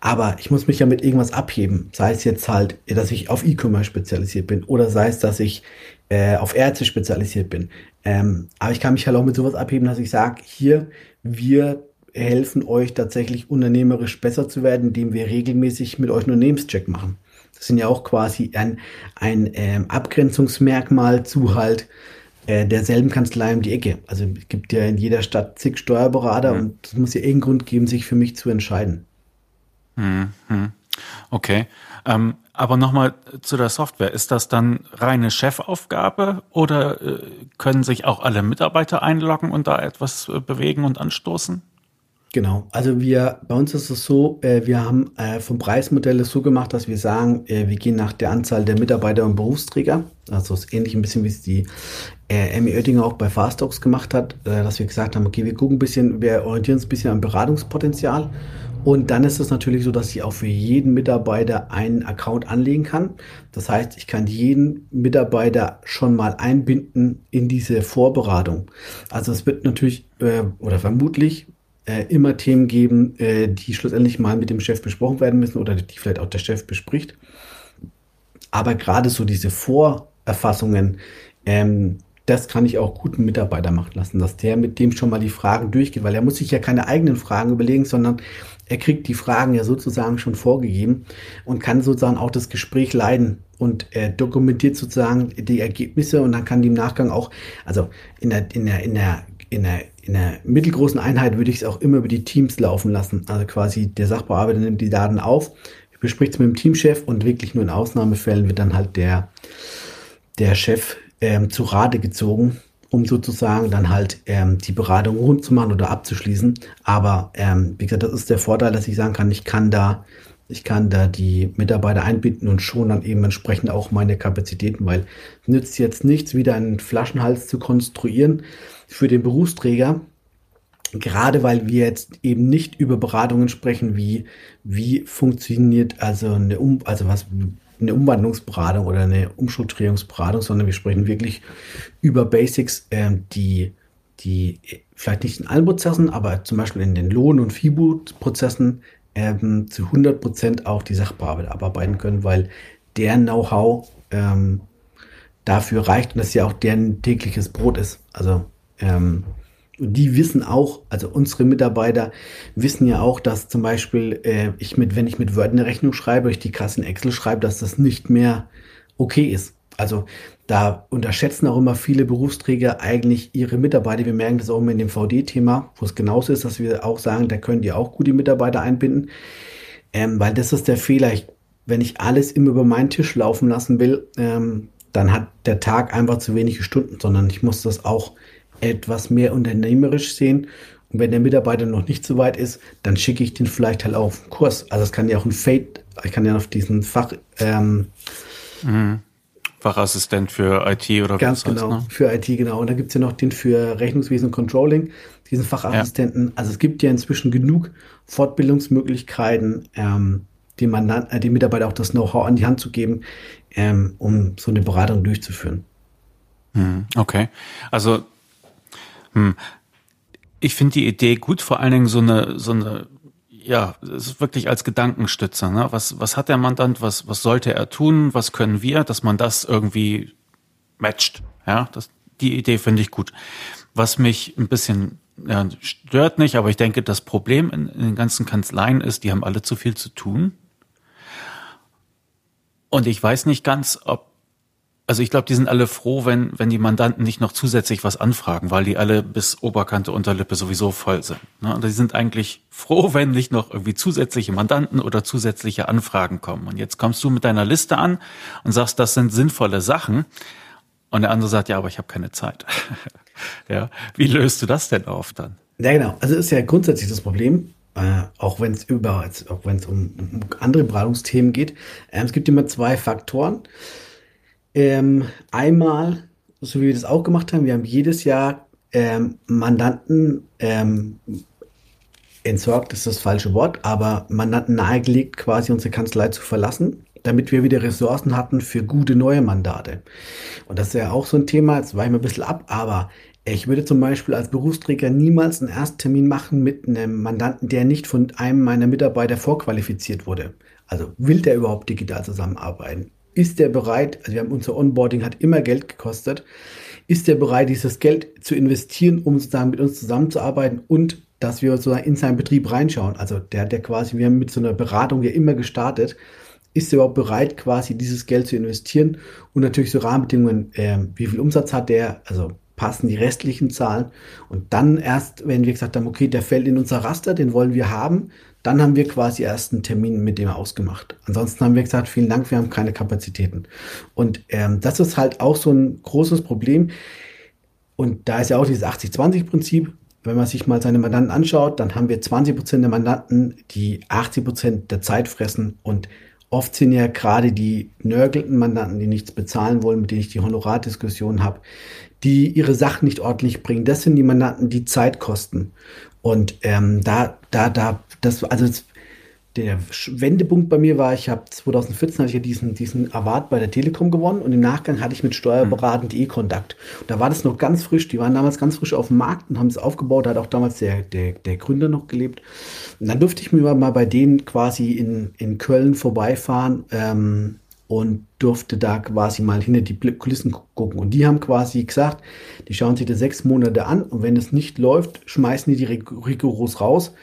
Aber ich muss mich ja mit irgendwas abheben. Sei es jetzt halt, dass ich auf E-Commerce spezialisiert bin oder sei es, dass ich äh, auf Ärzte spezialisiert bin. Ähm, aber ich kann mich halt auch mit sowas abheben, dass ich sage, hier, wir helfen euch tatsächlich unternehmerisch besser zu werden, indem wir regelmäßig mit euch einen Unternehmenscheck machen. Das sind ja auch quasi ein, ein ähm, Abgrenzungsmerkmal zu halt äh, derselben Kanzlei um die Ecke. Also es gibt ja in jeder Stadt zig Steuerberater ja. und es muss ja irgendeinen Grund geben, sich für mich zu entscheiden. Hm, hm. Okay. Ähm, aber nochmal zu der Software. Ist das dann reine Chefaufgabe oder äh, können sich auch alle Mitarbeiter einloggen und da etwas äh, bewegen und anstoßen? Genau, also wir, bei uns ist es so, äh, wir haben vom Preismodell so gemacht, dass wir sagen, wir gehen nach der Anzahl der Mitarbeiter und Berufsträger. Also es ist ähnlich ein bisschen, wie es die Emmy Oettinger auch bei Fastox gemacht hat, dass wir gesagt haben, okay, wir gucken ein bisschen, wir orientieren uns ein bisschen am Beratungspotenzial und dann ist es natürlich so, dass ich auch für jeden Mitarbeiter einen Account anlegen kann. Das heißt, ich kann jeden Mitarbeiter schon mal einbinden in diese Vorberatung. Also es wird natürlich äh, oder vermutlich äh, immer Themen geben, äh, die schlussendlich mal mit dem Chef besprochen werden müssen oder die vielleicht auch der Chef bespricht. Aber gerade so diese Vorerfassungen, ähm, das kann ich auch guten Mitarbeiter machen lassen, dass der mit dem schon mal die Fragen durchgeht, weil er muss sich ja keine eigenen Fragen überlegen, sondern er kriegt die Fragen ja sozusagen schon vorgegeben und kann sozusagen auch das Gespräch leiden und er dokumentiert sozusagen die Ergebnisse und dann kann die im Nachgang auch, also in der, in der, in der, in der, in der mittelgroßen Einheit würde ich es auch immer über die Teams laufen lassen. Also quasi der Sachbearbeiter nimmt die Daten auf, bespricht es mit dem Teamchef und wirklich nur in Ausnahmefällen wird dann halt der, der Chef ähm, zu Rate gezogen um sozusagen dann halt ähm, die Beratung rund zu machen oder abzuschließen. Aber ähm, wie gesagt, das ist der Vorteil, dass ich sagen kann, ich kann da, ich kann da die Mitarbeiter einbinden und schon dann eben entsprechend auch meine Kapazitäten, weil es nützt jetzt nichts, wieder einen Flaschenhals zu konstruieren für den Berufsträger. Gerade weil wir jetzt eben nicht über Beratungen sprechen, wie, wie funktioniert also eine um, also was, eine Umwandlungsberatung oder eine Umstrukturierungsberatung, sondern wir sprechen wirklich über Basics, ähm, die, die vielleicht nicht in allen Prozessen, aber zum Beispiel in den Lohn- und FIBU-Prozessen ähm, zu 100 Prozent auch die Sachbearbeiter abarbeiten können, weil deren Know-how ähm, dafür reicht und das ja auch deren tägliches Brot ist. Also ähm, die wissen auch, also unsere Mitarbeiter wissen ja auch, dass zum Beispiel äh, ich mit, wenn ich mit Word eine Rechnung schreibe, ich die Kasse in Excel schreibe, dass das nicht mehr okay ist. Also da unterschätzen auch immer viele Berufsträger eigentlich ihre Mitarbeiter. Wir merken das auch immer in dem VD-Thema, wo es genauso ist, dass wir auch sagen, da können die auch gut die Mitarbeiter einbinden. Ähm, weil das ist der Fehler. Ich, wenn ich alles immer über meinen Tisch laufen lassen will, ähm, dann hat der Tag einfach zu wenige Stunden, sondern ich muss das auch etwas mehr unternehmerisch sehen. Und wenn der Mitarbeiter noch nicht so weit ist, dann schicke ich den vielleicht halt auf einen Kurs. Also es kann ja auch ein Fade, ich kann ja auf diesen Fach ähm, mhm. Fachassistent für IT oder ganz was genau, heißt, ne? für IT, genau. Und dann gibt es ja noch den für Rechnungswesen und Controlling, diesen Fachassistenten. Ja. Also es gibt ja inzwischen genug Fortbildungsmöglichkeiten, ähm, den, Mandant, äh, den Mitarbeiter auch das Know-how an die Hand zu geben, ähm, um so eine Beratung durchzuführen. Mhm. Okay. Also hm. Ich finde die Idee gut, vor allen Dingen so eine, so eine, ja, es ist wirklich als Gedankenstützer. Ne? Was, was hat der Mandant, was, was sollte er tun, was können wir, dass man das irgendwie matcht. Ja, das, die Idee finde ich gut. Was mich ein bisschen ja, stört nicht, aber ich denke, das Problem in, in den ganzen Kanzleien ist, die haben alle zu viel zu tun. Und ich weiß nicht ganz, ob also ich glaube, die sind alle froh, wenn, wenn die Mandanten nicht noch zusätzlich was anfragen, weil die alle bis Oberkante, Unterlippe sowieso voll sind. Ne? Und die sind eigentlich froh, *laughs* wenn nicht noch irgendwie zusätzliche Mandanten oder zusätzliche Anfragen kommen. Und jetzt kommst du mit deiner Liste an und sagst, das sind sinnvolle Sachen. Und der andere sagt, ja, aber ich habe keine Zeit. *laughs* ja, wie löst du das denn auf dann? Ja, genau. Also ist ja grundsätzlich das Problem, äh, auch wenn es über, auch wenn es um, um, andere Beratungsthemen geht. Äh, es gibt immer zwei Faktoren. Ähm, einmal, so wie wir das auch gemacht haben, wir haben jedes Jahr ähm, Mandanten ähm, entsorgt, ist das falsche Wort, aber Mandanten nahegelegt, quasi unsere Kanzlei zu verlassen, damit wir wieder Ressourcen hatten für gute neue Mandate. Und das ist ja auch so ein Thema, jetzt weichen wir ein bisschen ab, aber ich würde zum Beispiel als Berufsträger niemals einen Ersttermin machen mit einem Mandanten, der nicht von einem meiner Mitarbeiter vorqualifiziert wurde. Also will der überhaupt digital zusammenarbeiten? Ist der bereit, also wir haben unser Onboarding hat immer Geld gekostet, ist der bereit, dieses Geld zu investieren, um sozusagen mit uns zusammenzuarbeiten und dass wir sozusagen in seinen Betrieb reinschauen. Also der, der quasi, wir haben mit so einer Beratung ja immer gestartet, ist er überhaupt bereit, quasi dieses Geld zu investieren? Und natürlich so Rahmenbedingungen, äh, wie viel Umsatz hat der, also passen die restlichen Zahlen? Und dann erst, wenn wir gesagt haben, okay, der fällt in unser Raster, den wollen wir haben, dann haben wir quasi erst einen Termin mit dem ausgemacht. Ansonsten haben wir gesagt, vielen Dank, wir haben keine Kapazitäten. Und ähm, das ist halt auch so ein großes Problem. Und da ist ja auch dieses 80-20-Prinzip. Wenn man sich mal seine Mandanten anschaut, dann haben wir 20 Prozent der Mandanten, die 80 Prozent der Zeit fressen und oft sind ja gerade die nörgelnden Mandanten, die nichts bezahlen wollen, mit denen ich die Honorardiskussion habe, die ihre Sachen nicht ordentlich bringen. Das sind die Mandanten, die Zeit kosten. Und ähm, da, da, da, das, also der Wendepunkt bei mir war, ich habe 2014 hatte ich ja diesen, diesen Award bei der Telekom gewonnen und im Nachgang hatte ich mit Steuerberaten.de Kontakt. Und da war das noch ganz frisch, die waren damals ganz frisch auf dem Markt und haben es aufgebaut, da hat auch damals der, der, der Gründer noch gelebt. Und dann durfte ich mir mal bei denen quasi in, in Köln vorbeifahren ähm, und durfte da quasi mal hinter die Kulissen gucken. Und die haben quasi gesagt, die schauen sich das sechs Monate an und wenn es nicht läuft, schmeißen die die rigoros raus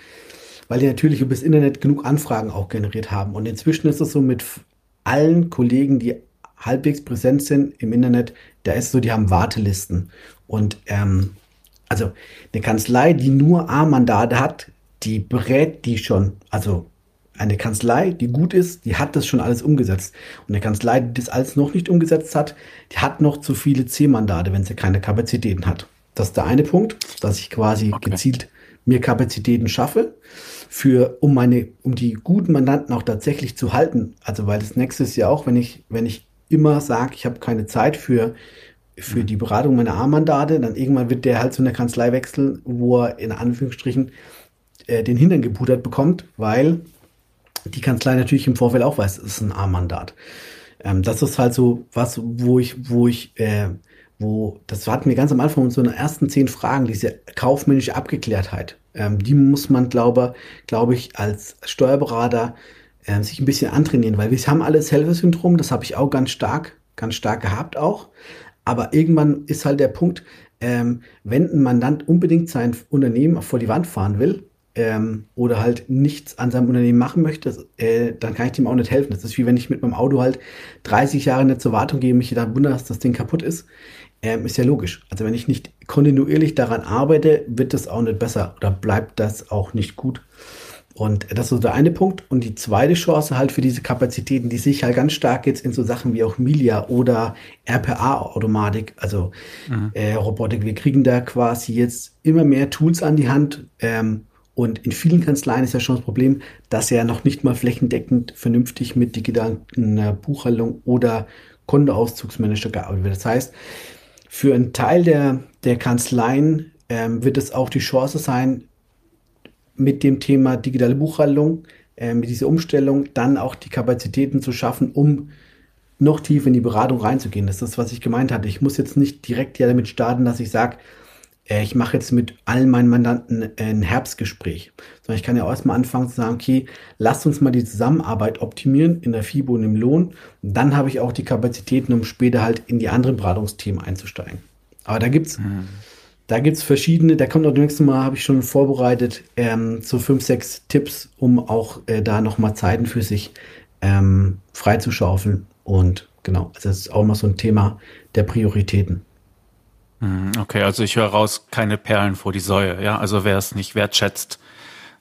weil die natürlich über das Internet genug Anfragen auch generiert haben. Und inzwischen ist es so mit allen Kollegen, die halbwegs präsent sind im Internet, da ist so, die haben Wartelisten. Und ähm, also eine Kanzlei, die nur A-Mandate hat, die berät die schon. Also eine Kanzlei, die gut ist, die hat das schon alles umgesetzt. Und eine Kanzlei, die das alles noch nicht umgesetzt hat, die hat noch zu viele C-Mandate, wenn sie keine Kapazitäten hat. Das ist der eine Punkt, dass ich quasi okay. gezielt mir Kapazitäten schaffe für, um meine, um die guten Mandanten auch tatsächlich zu halten. Also, weil das nächste ist ja auch, wenn ich, wenn ich immer sage, ich habe keine Zeit für, für mhm. die Beratung meiner A-Mandate, dann irgendwann wird der halt zu einer Kanzlei wechseln, wo er in Anführungsstrichen äh, den Hintern gepudert bekommt, weil die Kanzlei natürlich im Vorfeld auch weiß, es ist ein A-Mandat. Ähm, das ist halt so was, wo ich, wo ich, äh, wo, das hatten wir ganz am Anfang den ersten zehn Fragen, diese kaufmännische Abgeklärtheit. Ähm, die muss man, glaube, glaube ich, als Steuerberater äh, sich ein bisschen antrainieren, weil wir haben alles Helfer-Syndrom, das habe ich auch ganz stark, ganz stark gehabt auch. Aber irgendwann ist halt der Punkt, ähm, wenn ein Mandant unbedingt sein Unternehmen vor die Wand fahren will, ähm, oder halt nichts an seinem Unternehmen machen möchte, äh, dann kann ich dem auch nicht helfen. Das ist wie wenn ich mit meinem Auto halt 30 Jahre nicht zur Wartung gehe, mich dann wundere, dass das Ding kaputt ist ähm, ist ja logisch. Also wenn ich nicht kontinuierlich daran arbeite, wird das auch nicht besser oder bleibt das auch nicht gut. Und das ist der eine Punkt. Und die zweite Chance halt für diese Kapazitäten, die sich halt ganz stark jetzt in so Sachen wie auch Milia oder RPA-Automatik, also mhm. äh, Robotik. Wir kriegen da quasi jetzt immer mehr Tools an die Hand. Ähm, und in vielen Kanzleien ist ja schon das Problem, dass ja noch nicht mal flächendeckend vernünftig mit digitalen äh, Buchhaltung oder Kontoauszugsmanager gearbeitet wird. Das heißt, für einen Teil der, der Kanzleien ähm, wird es auch die Chance sein, mit dem Thema digitale Buchhaltung, äh, mit dieser Umstellung, dann auch die Kapazitäten zu schaffen, um noch tiefer in die Beratung reinzugehen. Das ist das, was ich gemeint hatte. Ich muss jetzt nicht direkt ja damit starten, dass ich sage, ich mache jetzt mit allen meinen Mandanten ein Herbstgespräch. Sondern ich kann ja auch erstmal anfangen zu sagen, okay, lasst uns mal die Zusammenarbeit optimieren in der FIBO und im Lohn. Und dann habe ich auch die Kapazitäten, um später halt in die anderen Beratungsthemen einzusteigen. Aber da gibt's mhm. Da gibt's verschiedene, da kommt auch das nächste Mal, habe ich schon vorbereitet, ähm, so fünf, sechs Tipps, um auch äh, da nochmal Zeiten für sich ähm, freizuschaufeln. Und genau, also das ist auch mal so ein Thema der Prioritäten. Mhm, okay, also ich höre raus, keine Perlen vor die Säue, ja. Also wer es nicht wertschätzt,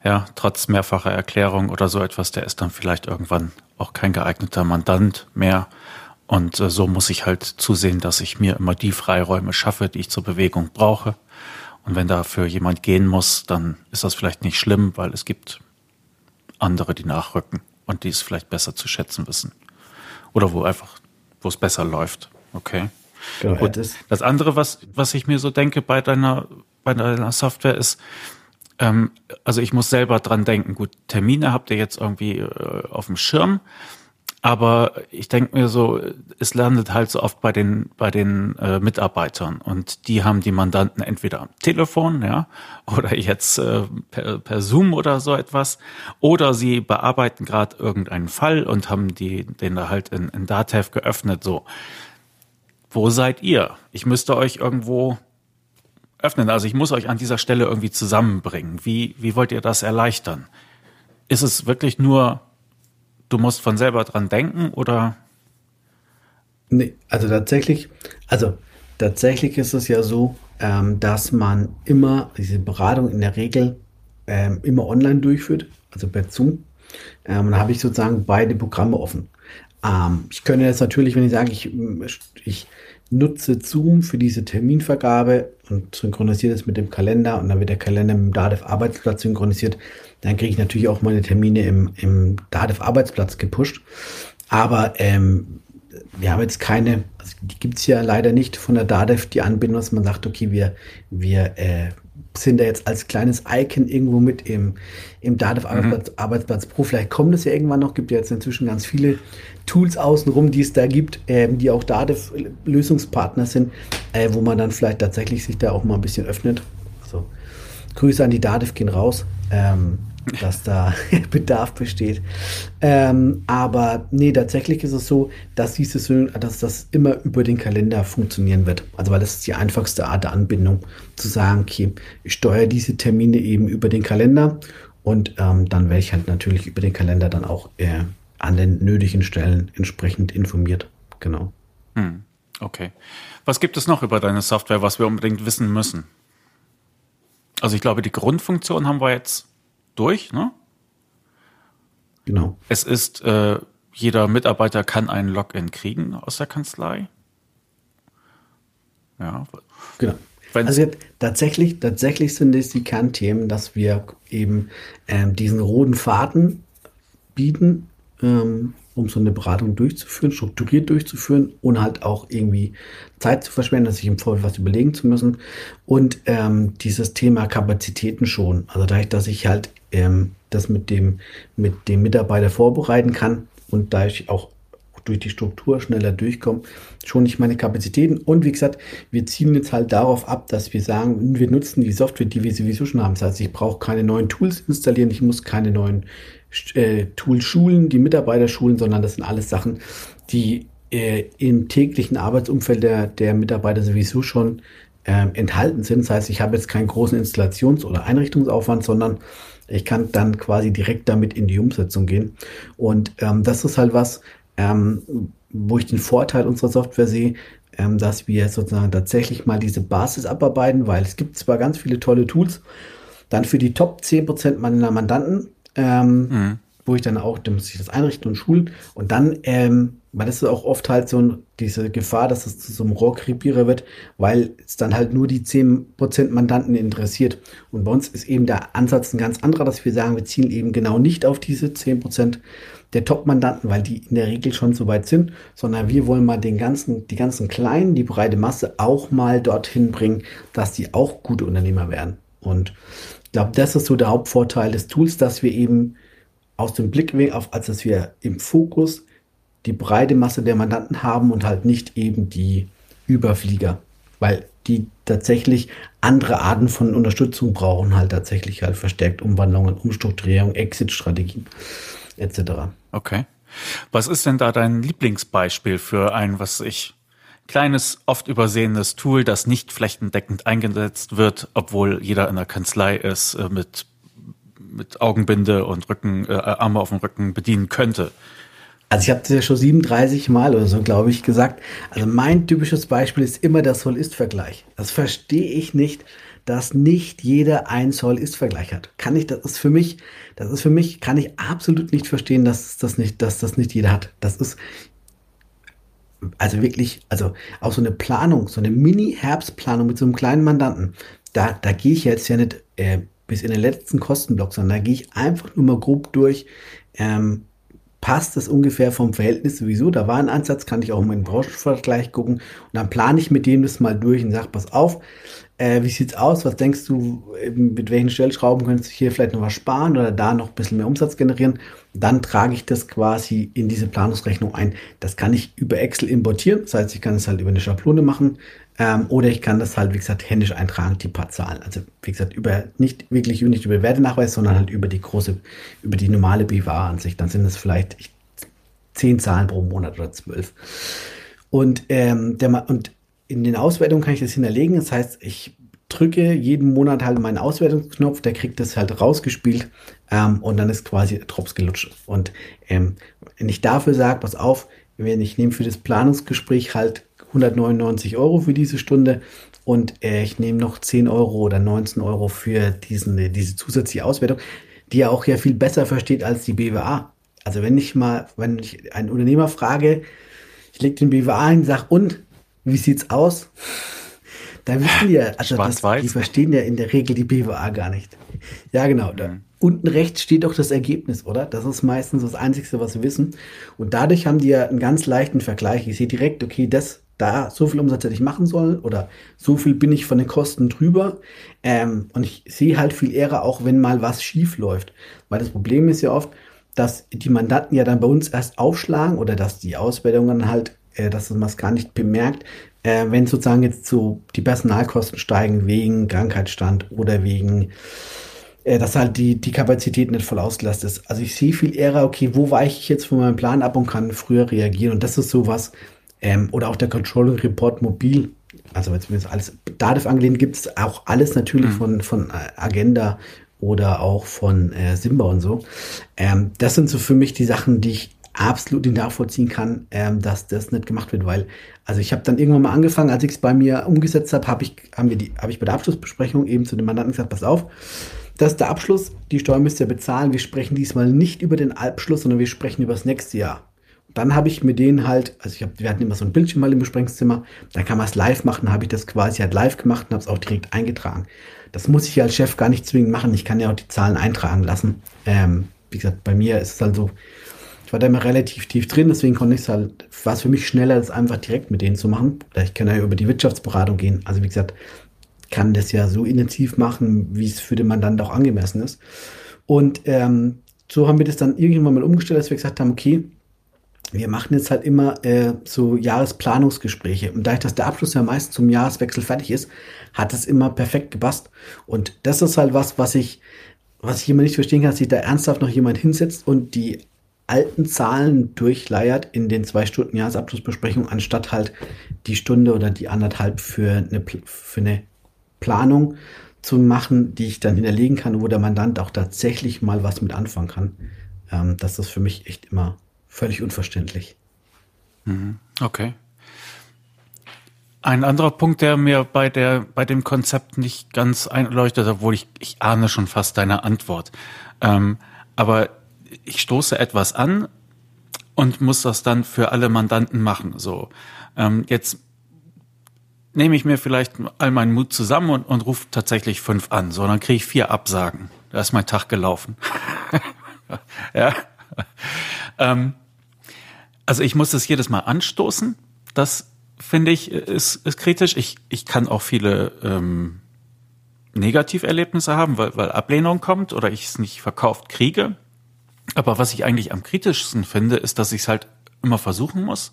ja, trotz mehrfacher Erklärung oder so etwas, der ist dann vielleicht irgendwann auch kein geeigneter Mandant mehr. Und äh, so muss ich halt zusehen, dass ich mir immer die Freiräume schaffe, die ich zur Bewegung brauche. Und wenn dafür jemand gehen muss, dann ist das vielleicht nicht schlimm, weil es gibt andere, die nachrücken und die es vielleicht besser zu schätzen wissen. Oder wo einfach, wo es besser läuft. Okay. Genau, und das andere, was, was ich mir so denke bei deiner, bei deiner Software ist, ähm, also ich muss selber dran denken, gut, Termine habt ihr jetzt irgendwie äh, auf dem Schirm, aber ich denke mir so, es landet halt so oft bei den bei den äh, Mitarbeitern und die haben die Mandanten entweder am Telefon, ja, oder jetzt äh, per, per Zoom oder so etwas, oder sie bearbeiten gerade irgendeinen Fall und haben die den da halt in, in Datev geöffnet. So, wo seid ihr? Ich müsste euch irgendwo öffnen. Also ich muss euch an dieser Stelle irgendwie zusammenbringen. Wie, wie wollt ihr das erleichtern? Ist es wirklich nur, du musst von selber dran denken oder? Nee, also tatsächlich, also tatsächlich ist es ja so, ähm, dass man immer diese Beratung in der Regel ähm, immer online durchführt, also per Zoom. Ähm, dann habe ich sozusagen beide Programme offen. Ähm, ich könnte jetzt natürlich, wenn ich sage, ich, ich nutze Zoom für diese Terminvergabe und synchronisiere das mit dem Kalender und dann wird der Kalender mit dem DADEV Arbeitsplatz synchronisiert, dann kriege ich natürlich auch meine Termine im, im DADEV Arbeitsplatz gepusht. Aber ähm, wir haben jetzt keine, also die gibt es ja leider nicht von der DADEV, die Anbindung, dass man sagt, okay, wir, wir äh, sind da jetzt als kleines Icon irgendwo mit im, im Dativ Arbeitsplatz, mhm. Arbeitsplatz Pro. Vielleicht kommt es ja irgendwann noch, gibt ja jetzt inzwischen ganz viele Tools außenrum, die es da gibt, äh, die auch Dativ Lösungspartner sind, äh, wo man dann vielleicht tatsächlich sich da auch mal ein bisschen öffnet. Also Grüße an die Dativ gehen raus. Ähm, dass da *laughs* Bedarf besteht. Ähm, aber nee, tatsächlich ist es so, dass dieses, dass das immer über den Kalender funktionieren wird. Also weil das ist die einfachste Art der Anbindung, zu sagen, okay, ich steuere diese Termine eben über den Kalender und ähm, dann werde ich halt natürlich über den Kalender dann auch äh, an den nötigen Stellen entsprechend informiert. Genau. Hm, okay. Was gibt es noch über deine Software, was wir unbedingt wissen müssen? Also ich glaube, die Grundfunktion haben wir jetzt durch, ne? Genau. Es ist, äh, jeder Mitarbeiter kann ein Login kriegen aus der Kanzlei. Ja. Genau. Wenn also tatsächlich, tatsächlich sind es die Kernthemen, dass wir eben ähm, diesen roten Faden bieten, ähm, um so eine Beratung durchzuführen, strukturiert durchzuführen und halt auch irgendwie Zeit zu verschwenden, sich im Vorfeld was überlegen zu müssen. Und ähm, dieses Thema Kapazitäten schon. Also dadurch, dass ich halt ähm, das mit dem, mit dem Mitarbeiter vorbereiten kann und da ich auch durch die Struktur schneller durchkomme, schon nicht meine Kapazitäten. Und wie gesagt, wir ziehen jetzt halt darauf ab, dass wir sagen, wir nutzen die Software, die wir sowieso schon haben. Das heißt, ich brauche keine neuen Tools installieren, ich muss keine neuen äh, Tools schulen, die Mitarbeiter schulen, sondern das sind alles Sachen, die äh, im täglichen Arbeitsumfeld der, der Mitarbeiter sowieso schon äh, enthalten sind. Das heißt, ich habe jetzt keinen großen Installations- oder Einrichtungsaufwand, sondern ich kann dann quasi direkt damit in die Umsetzung gehen. Und ähm, das ist halt was, ähm, wo ich den Vorteil unserer Software sehe, ähm, dass wir sozusagen tatsächlich mal diese Basis abarbeiten, weil es gibt zwar ganz viele tolle Tools, dann für die Top 10% meiner Mandanten, ähm, mhm. wo ich dann auch, da muss ich das einrichten und schulen und dann ähm, weil das ist auch oft halt so diese Gefahr, dass es zu so einem Rohrkrepierer wird, weil es dann halt nur die 10% Mandanten interessiert. Und bei uns ist eben der Ansatz ein ganz anderer, dass wir sagen, wir zielen eben genau nicht auf diese 10% der Top-Mandanten, weil die in der Regel schon so weit sind, sondern wir wollen mal den ganzen, die ganzen Kleinen, die breite Masse auch mal dorthin bringen, dass die auch gute Unternehmer werden. Und ich glaube, das ist so der Hauptvorteil des Tools, dass wir eben aus dem Blickwinkel auf, als dass wir im Fokus die breite Masse der Mandanten haben und halt nicht eben die Überflieger, weil die tatsächlich andere Arten von Unterstützung brauchen, halt tatsächlich halt verstärkt Umwandlungen, Umstrukturierung, Exit-Strategien etc. Okay. Was ist denn da dein Lieblingsbeispiel für ein, was ich kleines, oft übersehenes Tool, das nicht flächendeckend eingesetzt wird, obwohl jeder in der Kanzlei es äh, mit, mit Augenbinde und Rücken, äh, Arme auf dem Rücken bedienen könnte? Also ich habe das ja schon 37 Mal oder so, glaube ich, gesagt. Also mein typisches Beispiel ist immer der Soll-Ist-Vergleich. Das verstehe ich nicht, dass nicht jeder ein Soll-Ist-Vergleich hat. Kann ich, das ist für mich, das ist für mich, kann ich absolut nicht verstehen, dass das nicht, dass das nicht jeder hat. Das ist, also wirklich, also auch so eine Planung, so eine Mini-Herbstplanung mit so einem kleinen Mandanten, da, da gehe ich jetzt ja nicht äh, bis in den letzten Kostenblock, sondern da gehe ich einfach nur mal grob durch, ähm, passt das ungefähr vom Verhältnis sowieso. Da war ein Ansatz, kann ich auch mal in den Branchenvergleich gucken. Und dann plane ich mit dem das mal durch und sage, pass auf, äh, wie sieht's aus? Was denkst du, mit welchen Stellschrauben könntest du hier vielleicht noch was sparen oder da noch ein bisschen mehr Umsatz generieren? Dann trage ich das quasi in diese Planungsrechnung ein. Das kann ich über Excel importieren. Das heißt, ich kann es halt über eine Schablone machen. Ähm, oder ich kann das halt, wie gesagt, händisch eintragen, die paar Zahlen. Also, wie gesagt, über, nicht wirklich nicht über Wertenachweis, sondern halt über die große, über die normale BWA-Ansicht. Dann sind es vielleicht zehn Zahlen pro Monat oder zwölf. Und, ähm, der, und in den Auswertungen kann ich das hinterlegen. Das heißt, ich drücke jeden Monat halt meinen Auswertungsknopf, der kriegt das halt rausgespielt ähm, und dann ist quasi der Drops gelutscht. Und ähm, wenn ich dafür sage, pass auf, wenn ich nehme für das Planungsgespräch halt 199 Euro für diese Stunde und äh, ich nehme noch 10 Euro oder 19 Euro für diesen, diese zusätzliche Auswertung, die er auch ja viel besser versteht als die BWA. Also wenn ich mal, wenn ich einen Unternehmer frage, ich lege den BWA hin, sag und wie sieht's aus? Da wissen die ja, also das, die verstehen ja in der Regel die BWA gar nicht. Ja, genau. Da, mhm. unten rechts steht doch das Ergebnis, oder? Das ist meistens das Einzige, was sie wissen. Und dadurch haben die ja einen ganz leichten Vergleich. Ich sehe direkt, okay, das, da, so viel Umsatz hätte ich machen sollen oder so viel bin ich von den Kosten drüber. Ähm, und ich sehe halt viel eher auch, wenn mal was schief läuft. Weil das Problem ist ja oft, dass die Mandanten ja dann bei uns erst aufschlagen oder dass die Auswertungen halt, äh, dass man es gar nicht bemerkt, äh, wenn sozusagen jetzt so die Personalkosten steigen wegen Krankheitsstand oder wegen, äh, dass halt die, die Kapazität nicht voll ausgelastet ist. Also ich sehe viel eher, okay, wo weiche ich jetzt von meinem Plan ab und kann früher reagieren. Und das ist sowas, ähm, oder auch der Controlling Report mobil. Also jetzt alles Dativ angelehnt gibt es auch alles natürlich mhm. von, von Agenda oder auch von äh, Simba und so. Ähm, das sind so für mich die Sachen, die ich absolut nicht nachvollziehen kann, ähm, dass das nicht gemacht wird, weil also ich habe dann irgendwann mal angefangen, als ich es bei mir umgesetzt habe, habe ich haben wir ich bei der Abschlussbesprechung eben zu dem Mandanten gesagt, pass auf, das ist der Abschluss, die Steuer müsst ihr bezahlen. Wir sprechen diesmal nicht über den Abschluss, sondern wir sprechen über das nächste Jahr. Und dann habe ich mit denen halt, also ich hab, wir hatten immer so ein Bildschirm mal im Besprechungszimmer, da kann man es live machen, habe ich das quasi halt live gemacht und habe es auch direkt eingetragen. Das muss ich als Chef gar nicht zwingend machen. Ich kann ja auch die Zahlen eintragen lassen. Ähm, wie gesagt, bei mir ist es halt so, ich war da immer relativ tief drin, deswegen konnte ich es halt, war es für mich schneller, das einfach direkt mit denen zu machen. Ich kann ja über die Wirtschaftsberatung gehen. Also wie gesagt, kann das ja so intensiv machen, wie es für den Mandant auch angemessen ist. Und ähm, so haben wir das dann irgendwann mal umgestellt, dass wir gesagt haben, okay, wir machen jetzt halt immer äh, so Jahresplanungsgespräche. Und da ich das der Abschluss ja meistens zum Jahreswechsel fertig ist, hat es immer perfekt gepasst. Und das ist halt was, was ich, was ich immer nicht verstehen kann, dass sich da ernsthaft noch jemand hinsetzt und die alten Zahlen durchleiert in den zwei Stunden Jahresabschlussbesprechung, anstatt halt die Stunde oder die anderthalb für eine, für eine Planung zu machen, die ich dann hinterlegen kann, wo der Mandant auch tatsächlich mal was mit anfangen kann. Ähm, das ist für mich echt immer völlig unverständlich. Mhm. Okay. Ein anderer Punkt, der mir bei der, bei dem Konzept nicht ganz einleuchtet, obwohl ich, ich ahne schon fast deine Antwort. Ähm, aber ich stoße etwas an und muss das dann für alle Mandanten machen. So, ähm, jetzt nehme ich mir vielleicht all meinen Mut zusammen und, und rufe tatsächlich fünf an. So, dann kriege ich vier Absagen. Da ist mein Tag gelaufen. *laughs* ja. Ähm, also ich muss das jedes Mal anstoßen. Das finde ich, ist, ist kritisch. Ich, ich kann auch viele ähm, Negativerlebnisse haben, weil, weil Ablehnung kommt oder ich es nicht verkauft kriege. Aber was ich eigentlich am kritischsten finde, ist, dass ich es halt immer versuchen muss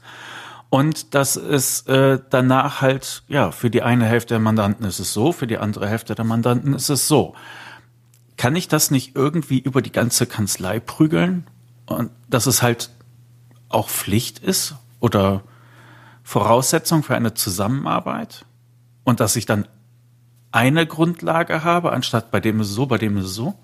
und dass es äh, danach halt, ja, für die eine Hälfte der Mandanten ist es so, für die andere Hälfte der Mandanten ist es so. Kann ich das nicht irgendwie über die ganze Kanzlei prügeln? Und dass es halt auch Pflicht ist oder Voraussetzung für eine Zusammenarbeit und dass ich dann eine Grundlage habe, anstatt bei dem ist es so, bei dem ist es so?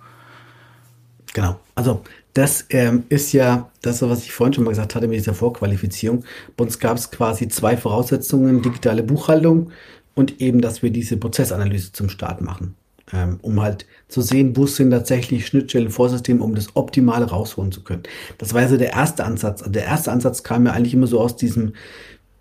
Genau. Also das ähm, ist ja das, was ich vorhin schon mal gesagt hatte mit dieser Vorqualifizierung. Bei uns gab es quasi zwei Voraussetzungen, digitale Buchhaltung und eben, dass wir diese Prozessanalyse zum Start machen, ähm, um halt zu sehen, wo sind tatsächlich Schnittstellen, Vorsysteme, um das Optimale rausholen zu können. Das war also der erste Ansatz. Der erste Ansatz kam ja eigentlich immer so aus diesem,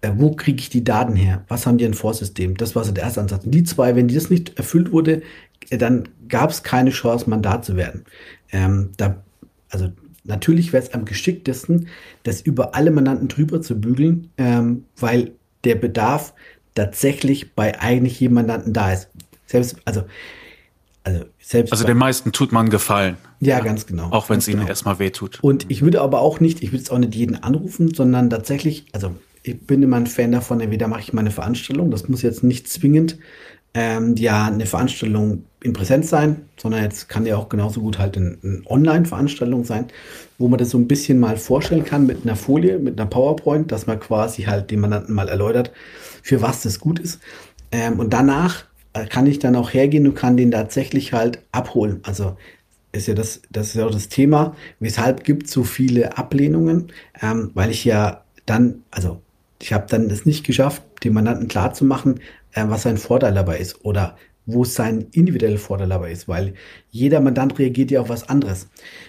äh, wo kriege ich die Daten her? Was haben die ein Vorsystem? Das war so der erste Ansatz. Und die zwei, wenn das nicht erfüllt wurde, äh, dann gab es keine Chance, Mandat zu werden. Ähm, da, also natürlich wäre es am geschicktesten, das über alle Mandanten drüber zu bügeln, ähm, weil der Bedarf tatsächlich bei eigentlich jedem Mandanten da ist. Selbst, also, also selbst. Also den meisten tut man Gefallen. Ja, ja, ganz genau. Auch wenn es ihnen genau. erstmal wehtut. Und ich würde aber auch nicht, ich würde jetzt auch nicht jeden anrufen, sondern tatsächlich, also ich bin immer ein Fan davon, entweder mache ich meine Veranstaltung, das muss jetzt nicht zwingend ähm, ja eine Veranstaltung in Präsenz sein, sondern jetzt kann ja auch genauso gut halt eine, eine Online-Veranstaltung sein, wo man das so ein bisschen mal vorstellen kann mit einer Folie, mit einer PowerPoint, dass man quasi halt dem Mandanten mal erläutert, für was das gut ist. Ähm, und danach äh, kann ich dann auch hergehen und kann den tatsächlich halt abholen. Also ist ja das, das ist ja auch das Thema, weshalb gibt es so viele Ablehnungen, ähm, weil ich ja dann, also ich habe dann es nicht geschafft, dem Mandanten klarzumachen, äh, was sein Vorteil dabei ist oder wo sein individueller Vorteil dabei ist, weil jeder Mandant reagiert ja auf was anderes.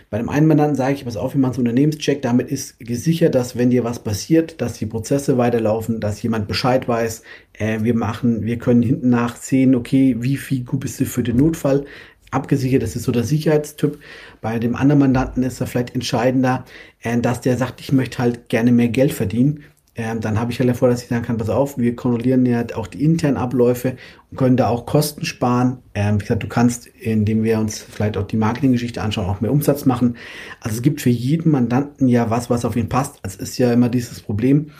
Bei dem einen Mandanten sage ich, pass auf, wir machen einen Unternehmenscheck, damit ist gesichert, dass wenn dir was passiert, dass die Prozesse weiterlaufen, dass jemand Bescheid weiß, äh, wir machen, wir können hinten nach sehen, okay, wie viel gut bist du für den Notfall, abgesichert, das ist so der Sicherheitstyp. Bei dem anderen Mandanten ist er vielleicht entscheidender, äh, dass der sagt, ich möchte halt gerne mehr Geld verdienen ähm, dann habe ich halt davor, dass ich sagen kann, pass auf, wir kontrollieren ja auch die internen Abläufe und können da auch Kosten sparen. Ähm, wie gesagt, du kannst, indem wir uns vielleicht auch die Marketinggeschichte anschauen, auch mehr Umsatz machen. Also es gibt für jeden Mandanten ja was, was auf ihn passt. Also es ist ja immer dieses Problem.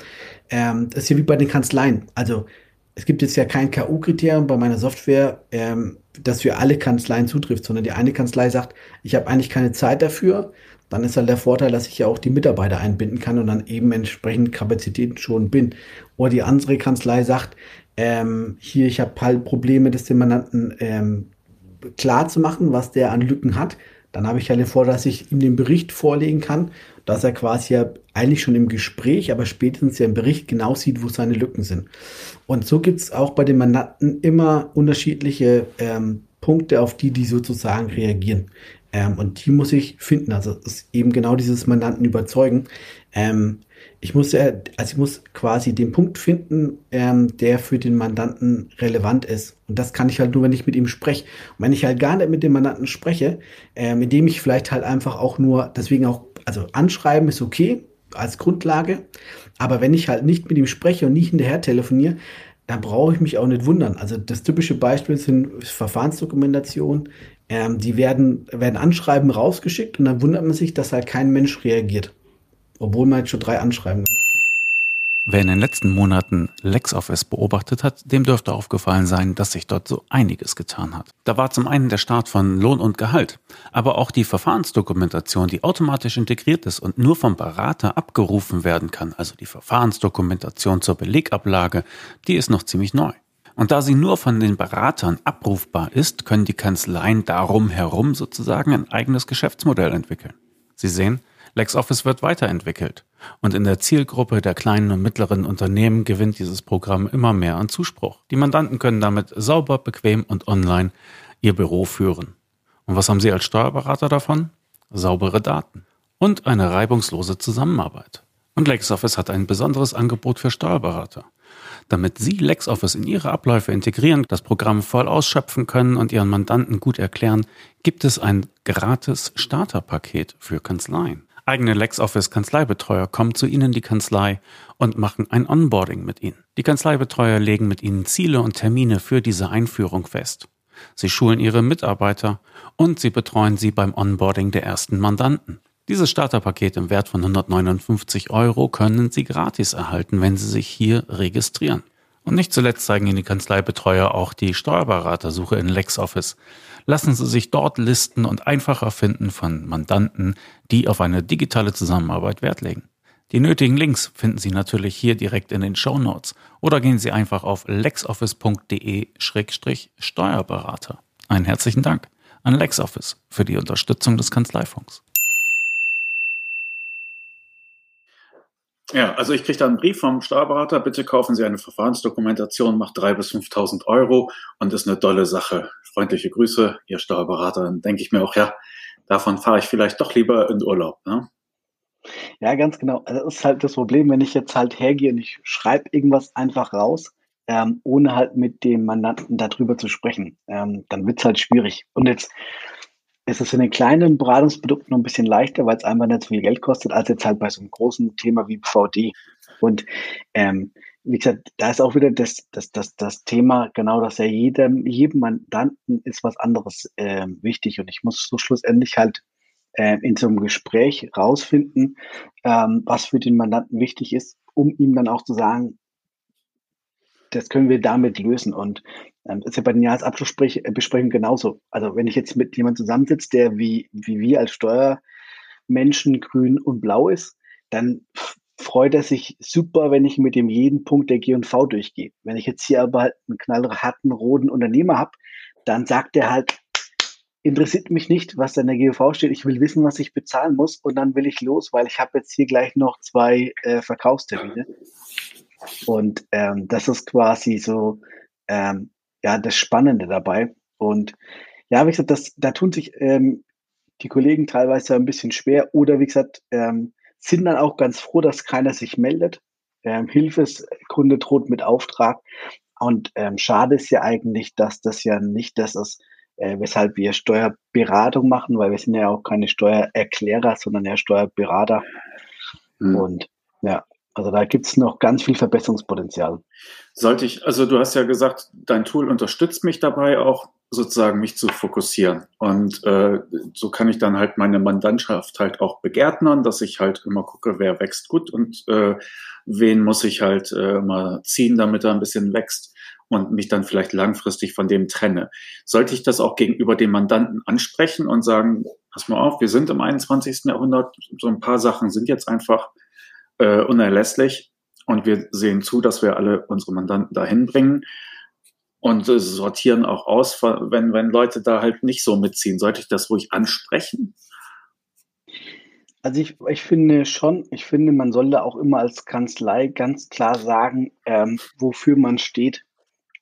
Ähm, das ist ja wie bei den Kanzleien. Also es gibt jetzt ja kein K.O.-Kriterium bei meiner Software, ähm, das für alle Kanzleien zutrifft, sondern die eine Kanzlei sagt, ich habe eigentlich keine Zeit dafür dann ist halt der Vorteil, dass ich ja auch die Mitarbeiter einbinden kann und dann eben entsprechend Kapazitäten schon bin. Oder die andere Kanzlei sagt, ähm, hier, ich habe halt Probleme, das dem Mandanten ähm, klar zu machen, was der an Lücken hat. Dann habe ich halt den Vorteil, dass ich ihm den Bericht vorlegen kann, dass er quasi ja eigentlich schon im Gespräch, aber spätestens ja im Bericht genau sieht, wo seine Lücken sind. Und so gibt es auch bei den Mandanten immer unterschiedliche ähm, Punkte, auf die die sozusagen reagieren. Ähm, und die muss ich finden. Also ist eben genau dieses Mandanten überzeugen. Ähm, ich muss ja, also ich muss quasi den Punkt finden, ähm, der für den Mandanten relevant ist. Und das kann ich halt nur, wenn ich mit ihm spreche. Und wenn ich halt gar nicht mit dem Mandanten spreche, äh, mit dem ich vielleicht halt einfach auch nur, deswegen auch, also anschreiben ist okay als Grundlage. Aber wenn ich halt nicht mit ihm spreche und nicht hinterher telefoniere, dann brauche ich mich auch nicht wundern. Also das typische Beispiel sind Verfahrensdokumentation, ähm, die werden, werden Anschreiben rausgeschickt und dann wundert man sich, dass halt kein Mensch reagiert. Obwohl man jetzt schon drei Anschreiben gemacht hat. Wer in den letzten Monaten LexOffice beobachtet hat, dem dürfte aufgefallen sein, dass sich dort so einiges getan hat. Da war zum einen der Start von Lohn und Gehalt, aber auch die Verfahrensdokumentation, die automatisch integriert ist und nur vom Berater abgerufen werden kann, also die Verfahrensdokumentation zur Belegablage, die ist noch ziemlich neu. Und da sie nur von den Beratern abrufbar ist, können die Kanzleien darum herum sozusagen ein eigenes Geschäftsmodell entwickeln. Sie sehen, LexOffice wird weiterentwickelt. Und in der Zielgruppe der kleinen und mittleren Unternehmen gewinnt dieses Programm immer mehr an Zuspruch. Die Mandanten können damit sauber, bequem und online ihr Büro führen. Und was haben Sie als Steuerberater davon? Saubere Daten und eine reibungslose Zusammenarbeit. Und LexOffice hat ein besonderes Angebot für Steuerberater. Damit Sie LexOffice in Ihre Abläufe integrieren, das Programm voll ausschöpfen können und Ihren Mandanten gut erklären, gibt es ein gratis Starterpaket für Kanzleien. Eigene LexOffice Kanzleibetreuer kommen zu Ihnen in die Kanzlei und machen ein Onboarding mit Ihnen. Die Kanzleibetreuer legen mit Ihnen Ziele und Termine für diese Einführung fest. Sie schulen Ihre Mitarbeiter und Sie betreuen Sie beim Onboarding der ersten Mandanten. Dieses Starterpaket im Wert von 159 Euro können Sie gratis erhalten, wenn Sie sich hier registrieren. Und nicht zuletzt zeigen Ihnen die Kanzleibetreuer auch die Steuerberatersuche in LexOffice. Lassen Sie sich dort listen und einfacher finden von Mandanten, die auf eine digitale Zusammenarbeit Wert legen. Die nötigen Links finden Sie natürlich hier direkt in den Show Notes oder gehen Sie einfach auf lexoffice.de-steuerberater. Einen herzlichen Dank an LexOffice für die Unterstützung des Kanzleifunks. Ja, also ich kriege da einen Brief vom Steuerberater, bitte kaufen Sie eine Verfahrensdokumentation, macht drei bis 5.000 Euro und ist eine tolle Sache. Freundliche Grüße, Ihr Steuerberater. Dann denke ich mir auch, ja, davon fahre ich vielleicht doch lieber in Urlaub. Ne? Ja, ganz genau. Also das ist halt das Problem, wenn ich jetzt halt hergehe und ich schreibe irgendwas einfach raus, ähm, ohne halt mit dem Mandanten darüber zu sprechen, ähm, dann wird es halt schwierig. Und jetzt ist es in den kleinen Beratungsprodukten noch ein bisschen leichter, weil es einfach nicht so viel Geld kostet, als jetzt halt bei so einem großen Thema wie VD. Und ähm, wie gesagt, da ist auch wieder das, das, das, das Thema, genau, dass ja jedem, jedem Mandanten ist was anderes äh, wichtig. Und ich muss so schlussendlich halt äh, in so einem Gespräch rausfinden, ähm, was für den Mandanten wichtig ist, um ihm dann auch zu sagen, das können wir damit lösen. Und ähm, ist ja bei den Jahresabschlussbesprechungen genauso. Also wenn ich jetzt mit jemandem zusammensitze, der wie, wie wir als Steuermenschen grün und blau ist, dann freut er sich super, wenn ich mit dem jeden Punkt der G&V durchgehe. Wenn ich jetzt hier aber halt einen knallharten, roten Unternehmer habe, dann sagt er halt, interessiert mich nicht, was da in der GV steht. Ich will wissen, was ich bezahlen muss und dann will ich los, weil ich habe jetzt hier gleich noch zwei äh, Verkaufstermine. Und ähm, das ist quasi so ähm, ja das Spannende dabei. Und ja, wie gesagt, das, da tun sich ähm, die Kollegen teilweise ein bisschen schwer oder wie gesagt, ähm, sind dann auch ganz froh, dass keiner sich meldet. Ähm, Hilfeskunde droht mit Auftrag. Und ähm, schade ist ja eigentlich, dass das ja nicht das ist, äh, weshalb wir Steuerberatung machen, weil wir sind ja auch keine Steuererklärer, sondern ja Steuerberater. Mhm. Und ja, also da gibt es noch ganz viel Verbesserungspotenzial. Sollte ich, also du hast ja gesagt, dein Tool unterstützt mich dabei auch sozusagen mich zu fokussieren. Und äh, so kann ich dann halt meine Mandantschaft halt auch begärtnern, dass ich halt immer gucke, wer wächst gut und äh, wen muss ich halt äh, mal ziehen, damit er ein bisschen wächst und mich dann vielleicht langfristig von dem trenne. Sollte ich das auch gegenüber dem Mandanten ansprechen und sagen, pass mal auf, wir sind im 21. Jahrhundert, so ein paar Sachen sind jetzt einfach äh, unerlässlich und wir sehen zu, dass wir alle unsere Mandanten dahin bringen und äh, sortieren auch aus, wenn, wenn Leute da halt nicht so mitziehen. Sollte ich das ruhig ansprechen? Also ich, ich finde schon, ich finde, man sollte auch immer als Kanzlei ganz klar sagen, ähm, wofür man steht.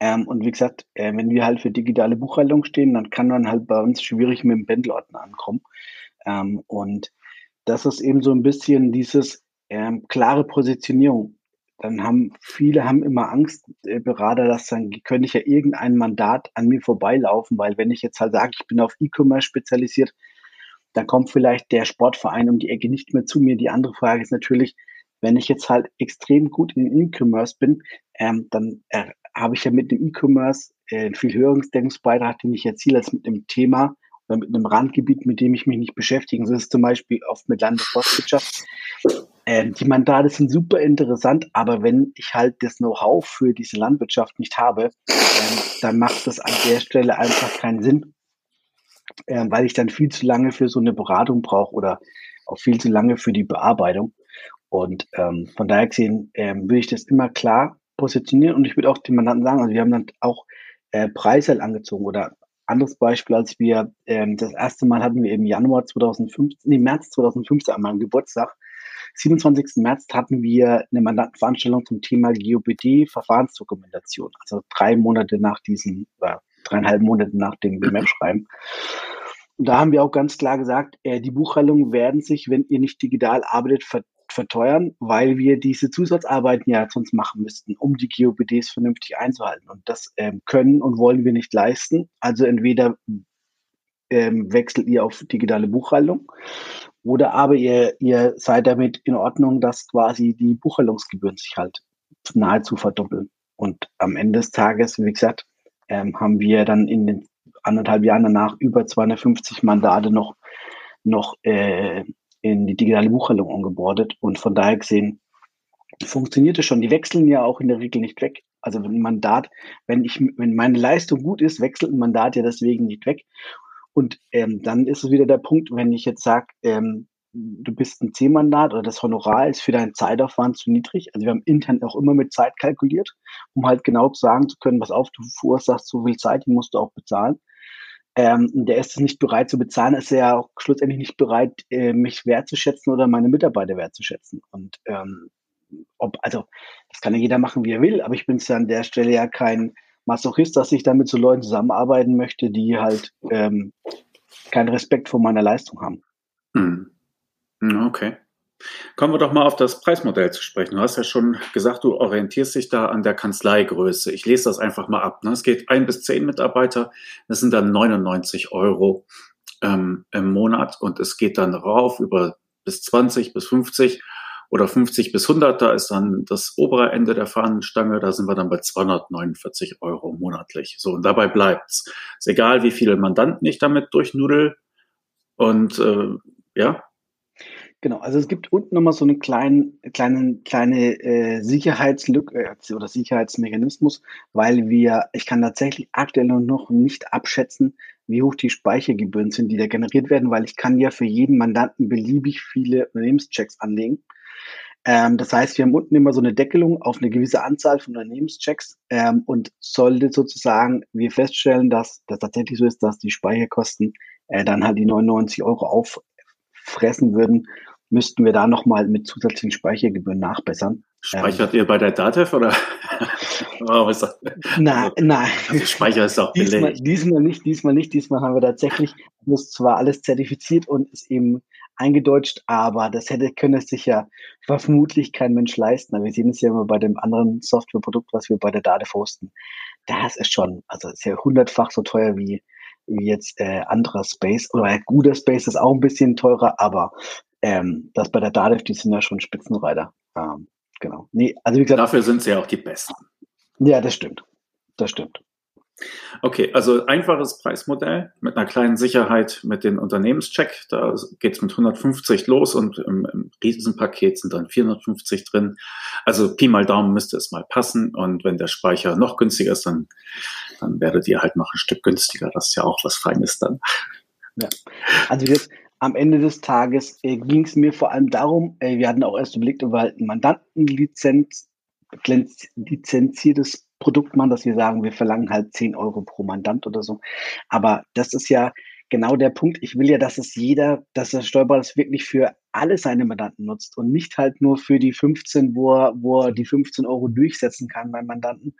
Ähm, und wie gesagt, äh, wenn wir halt für digitale Buchhaltung stehen, dann kann man halt bei uns schwierig mit dem Pendelordner ankommen. Ähm, und das ist eben so ein bisschen dieses ähm, klare Positionierung. Dann haben viele haben immer Angst, äh, Berater, dass dann könnte ich ja irgendein Mandat an mir vorbeilaufen, weil wenn ich jetzt halt sage, ich bin auf E-Commerce spezialisiert, dann kommt vielleicht der Sportverein um die Ecke nicht mehr zu mir. Die andere Frage ist natürlich, wenn ich jetzt halt extrem gut in E-Commerce bin, ähm, dann äh, habe ich ja mit dem E-Commerce äh, einen viel höheren Deckungsbeitrag, den ich erziele, als mit einem Thema oder mit einem Randgebiet, mit dem ich mich nicht beschäftige. So ist zum Beispiel oft mit Landesforstwirtschaft. Ähm, die Mandate sind super interessant, aber wenn ich halt das Know-how für diese Landwirtschaft nicht habe, ähm, dann macht das an der Stelle einfach keinen Sinn, ähm, weil ich dann viel zu lange für so eine Beratung brauche oder auch viel zu lange für die Bearbeitung. Und ähm, von daher gesehen ähm, würde ich das immer klar positionieren und ich würde auch den Mandanten sagen, also wir haben dann auch äh, Preise angezogen oder anderes Beispiel, als wir ähm, das erste Mal hatten wir im Januar 2015, nee, März 2015 an meinem Geburtstag, 27. März hatten wir eine Mandantenveranstaltung zum Thema GOPD Verfahrensdokumentation, also drei Monate nach diesem, oder dreieinhalb Monate nach dem BMF-Schreiben. Und da haben wir auch ganz klar gesagt, äh, die Buchhaltungen werden sich, wenn ihr nicht digital arbeitet, ver verteuern, weil wir diese Zusatzarbeiten ja sonst machen müssten, um die GOBDs vernünftig einzuhalten. Und das ähm, können und wollen wir nicht leisten. Also entweder ähm, wechselt ihr auf digitale Buchhaltung oder aber ihr, ihr seid damit in Ordnung, dass quasi die Buchhaltungsgebühren sich halt nahezu verdoppeln. Und am Ende des Tages, wie gesagt, ähm, haben wir dann in den anderthalb Jahren danach über 250 Mandate noch, noch äh, in die digitale Buchhaltung umgebordet und von daher gesehen funktioniert es schon. Die wechseln ja auch in der Regel nicht weg. Also ein Mandat, wenn ich, wenn meine Leistung gut ist, wechselt ein Mandat ja deswegen nicht weg. Und ähm, dann ist es wieder der Punkt, wenn ich jetzt sage, ähm, du bist ein C-Mandat oder das Honorar ist für deinen Zeitaufwand zu niedrig. Also wir haben intern auch immer mit Zeit kalkuliert, um halt genau zu sagen zu können, was auf, du verursachst so viel Zeit, die musst du auch bezahlen ähm, der ist es nicht bereit zu bezahlen, ist er ja auch schlussendlich nicht bereit, äh, mich wertzuschätzen oder meine Mitarbeiter wertzuschätzen. Und ähm, ob, also das kann ja jeder machen, wie er will, aber ich bin es ja an der Stelle ja kein Masochist, dass ich damit zu Leuten zusammenarbeiten möchte, die halt ähm, keinen Respekt vor meiner Leistung haben. Hm. Okay. Kommen wir doch mal auf das Preismodell zu sprechen. Du hast ja schon gesagt, du orientierst dich da an der Kanzleigröße. Ich lese das einfach mal ab. Ne? Es geht ein bis zehn Mitarbeiter, das sind dann 99 Euro ähm, im Monat und es geht dann rauf über bis 20 bis 50 oder 50 bis 100. Da ist dann das obere Ende der Fahnenstange. Da sind wir dann bei 249 Euro monatlich. So, und dabei bleibt's. Ist egal, wie viele Mandanten ich damit durchnudel. Und äh, ja, Genau, also es gibt unten nochmal so eine kleine, kleine, kleine äh, Sicherheitslücke äh, oder Sicherheitsmechanismus, weil wir, ich kann tatsächlich aktuell noch nicht abschätzen, wie hoch die Speichergebühren sind, die da generiert werden, weil ich kann ja für jeden Mandanten beliebig viele Unternehmenschecks anlegen. Ähm, das heißt, wir haben unten immer so eine Deckelung auf eine gewisse Anzahl von Unternehmenschecks ähm, und sollte sozusagen wir feststellen, dass das tatsächlich so ist, dass die Speicherkosten äh, dann halt die 99 Euro auffressen würden müssten wir da nochmal mit zusätzlichen Speichergebühren nachbessern. Speichert ähm, ihr bei der DATEV oder? *laughs* oh, nein, also, nein. Also Speicher ist auch diesmal, diesmal nicht, diesmal nicht. Diesmal haben wir tatsächlich, das zwar alles zertifiziert und ist eben eingedeutscht, aber das hätte können es sich ja vermutlich kein Mensch leisten. wir sehen es ja immer bei dem anderen Softwareprodukt, was wir bei der DATEV hosten. Das ist schon, also ist ja hundertfach so teuer wie, wie jetzt äh, anderer Space oder ja, guter Space ist auch ein bisschen teurer, aber ähm, das bei der DATEV, die sind ja schon Spitzenreiter. Ähm, genau. Nee, also wie gesagt. Dafür sind sie ja auch die Besten. Ja, das stimmt. Das stimmt. Okay, also einfaches Preismodell mit einer kleinen Sicherheit mit dem Unternehmenscheck. Da geht es mit 150 los und im, im Riesenpaket sind dann 450 drin. Also Pi mal Daumen müsste es mal passen. Und wenn der Speicher noch günstiger ist, dann, dann werdet ihr halt noch ein Stück günstiger. Das ist ja auch was Feines dann. Ja, also jetzt am Ende des Tages äh, ging es mir vor allem darum, äh, wir hatten auch erst überlegt, ob wir halt ein Mandantenlizenz, lizenziertes Produkt machen, dass wir sagen, wir verlangen halt 10 Euro pro Mandant oder so. Aber das ist ja genau der Punkt. Ich will ja, dass es jeder, dass der Steuerberater das wirklich für alle seine Mandanten nutzt und nicht halt nur für die 15, wo er, wo er die 15 Euro durchsetzen kann beim Mandanten.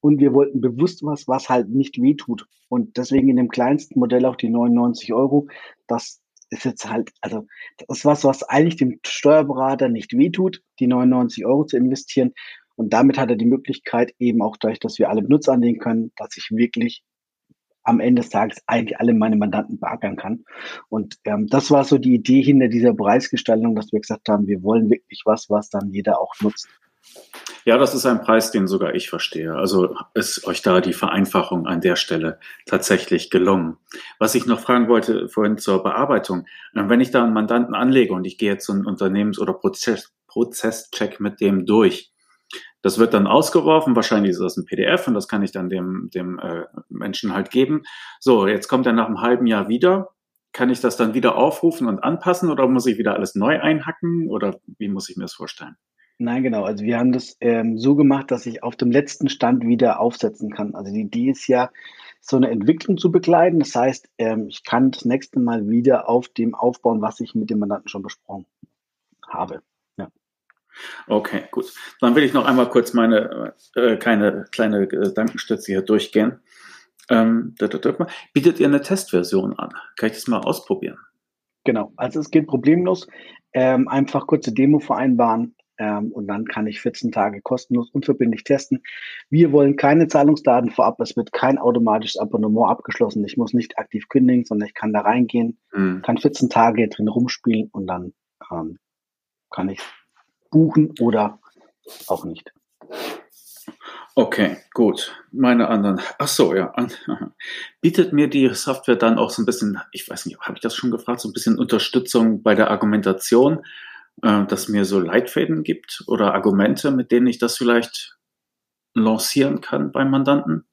Und wir wollten bewusst was, was halt nicht wehtut. Und deswegen in dem kleinsten Modell auch die 99 Euro. Das ist jetzt halt, also das ist was, was eigentlich dem Steuerberater nicht wehtut, die 99 Euro zu investieren. Und damit hat er die Möglichkeit, eben auch dadurch, dass wir alle Benutzer anlegen können, dass ich wirklich am Ende des Tages eigentlich alle meine Mandanten beackern kann. Und ähm, das war so die Idee hinter dieser Preisgestaltung, dass wir gesagt haben, wir wollen wirklich was, was dann jeder auch nutzt. Ja, das ist ein Preis, den sogar ich verstehe. Also ist euch da die Vereinfachung an der Stelle tatsächlich gelungen. Was ich noch fragen wollte vorhin zur Bearbeitung, äh, wenn ich da einen Mandanten anlege und ich gehe jetzt so einen Unternehmens- oder Prozess, Prozesscheck mit dem durch, das wird dann ausgeworfen, wahrscheinlich ist das ein PDF und das kann ich dann dem, dem äh, Menschen halt geben. So, jetzt kommt er nach einem halben Jahr wieder. Kann ich das dann wieder aufrufen und anpassen oder muss ich wieder alles neu einhacken oder wie muss ich mir das vorstellen? Nein, genau. Also wir haben das ähm, so gemacht, dass ich auf dem letzten Stand wieder aufsetzen kann. Also die Idee ist ja, so eine Entwicklung zu begleiten. Das heißt, ähm, ich kann das nächste Mal wieder auf dem aufbauen, was ich mit dem Mandanten schon besprochen habe. Okay, gut. Dann will ich noch einmal kurz meine äh, keine kleine Gedankenstütze hier durchgehen. Ähm, bietet ihr eine Testversion an? Kann ich das mal ausprobieren? Genau, also es geht problemlos. Ähm, einfach kurze Demo vereinbaren ähm, und dann kann ich 14 Tage kostenlos unverbindlich testen. Wir wollen keine Zahlungsdaten vorab. Es wird kein automatisches Abonnement abgeschlossen. Ich muss nicht aktiv kündigen, sondern ich kann da reingehen, mhm. kann 14 Tage drin rumspielen und dann ähm, kann ich buchen oder auch nicht. Okay, gut. Meine anderen. Ach so, ja. *laughs* Bietet mir die Software dann auch so ein bisschen, ich weiß nicht, habe ich das schon gefragt, so ein bisschen Unterstützung bei der Argumentation, äh, dass mir so Leitfäden gibt oder Argumente, mit denen ich das vielleicht lancieren kann beim Mandanten?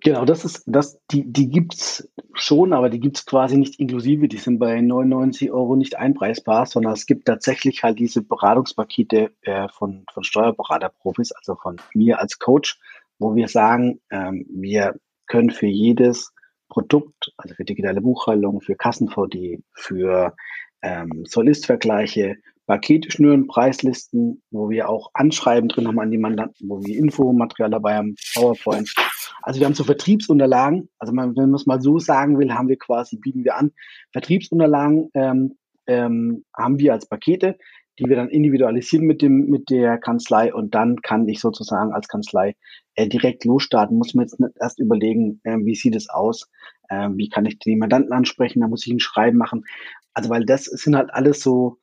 Genau, das ist, das, die, die gibt's schon, aber die gibt's quasi nicht inklusive. Die sind bei 99 Euro nicht einpreisbar, sondern es gibt tatsächlich halt diese Beratungspakete äh, von, von Steuerberaterprofis, also von mir als Coach, wo wir sagen, ähm, wir können für jedes Produkt, also für digitale Buchhaltung, für Kassen-VD, für ähm, Solist-Vergleiche, Pakete schnüren, Preislisten, wo wir auch Anschreiben drin haben an die Mandanten, wo wir Infomaterial dabei haben, PowerPoint. Also wir haben so Vertriebsunterlagen, also man, wenn man es mal so sagen will, haben wir quasi, bieten wir an, Vertriebsunterlagen ähm, ähm, haben wir als Pakete, die wir dann individualisieren mit dem mit der Kanzlei und dann kann ich sozusagen als Kanzlei äh, direkt losstarten. Muss man jetzt nicht erst überlegen, äh, wie sieht es aus, äh, wie kann ich die Mandanten ansprechen, da muss ich ein Schreiben machen. Also weil das sind halt alles so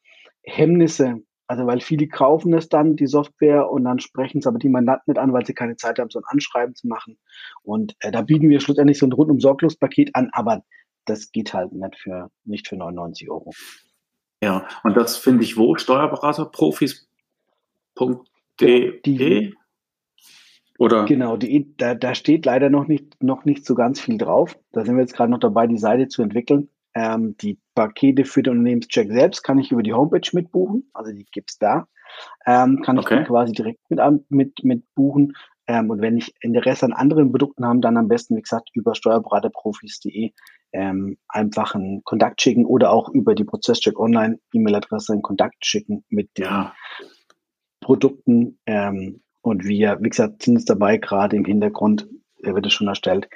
Hemmnisse. Also weil viele kaufen es dann, die Software, und dann sprechen es aber die Mandanten nicht an, weil sie keine Zeit haben, so ein Anschreiben zu machen. Und äh, da bieten wir schlussendlich so ein rundum sorglos Paket an, aber das geht halt nicht für, nicht für 99 Euro. Ja, und das finde ich wo? Steuerberaterprofis.de? Oder? Genau, die, da, da steht leider noch nicht, noch nicht so ganz viel drauf. Da sind wir jetzt gerade noch dabei, die Seite zu entwickeln. Ähm, die Pakete für den Unternehmenscheck selbst kann ich über die Homepage mitbuchen, also die gibt's da. Ähm, kann okay. ich quasi direkt mit, mit, mit buchen. Ähm, und wenn ich Interesse an anderen Produkten habe, dann am besten, wie gesagt, über steuerberaterprofis.de ähm, einfach einen Kontakt schicken oder auch über die Prozesscheck Online E-Mail-Adresse einen Kontakt schicken mit dem ja. Produkten. Ähm, und wir, wie gesagt, sind es dabei, gerade im Hintergrund, äh, wird es schon erstellt,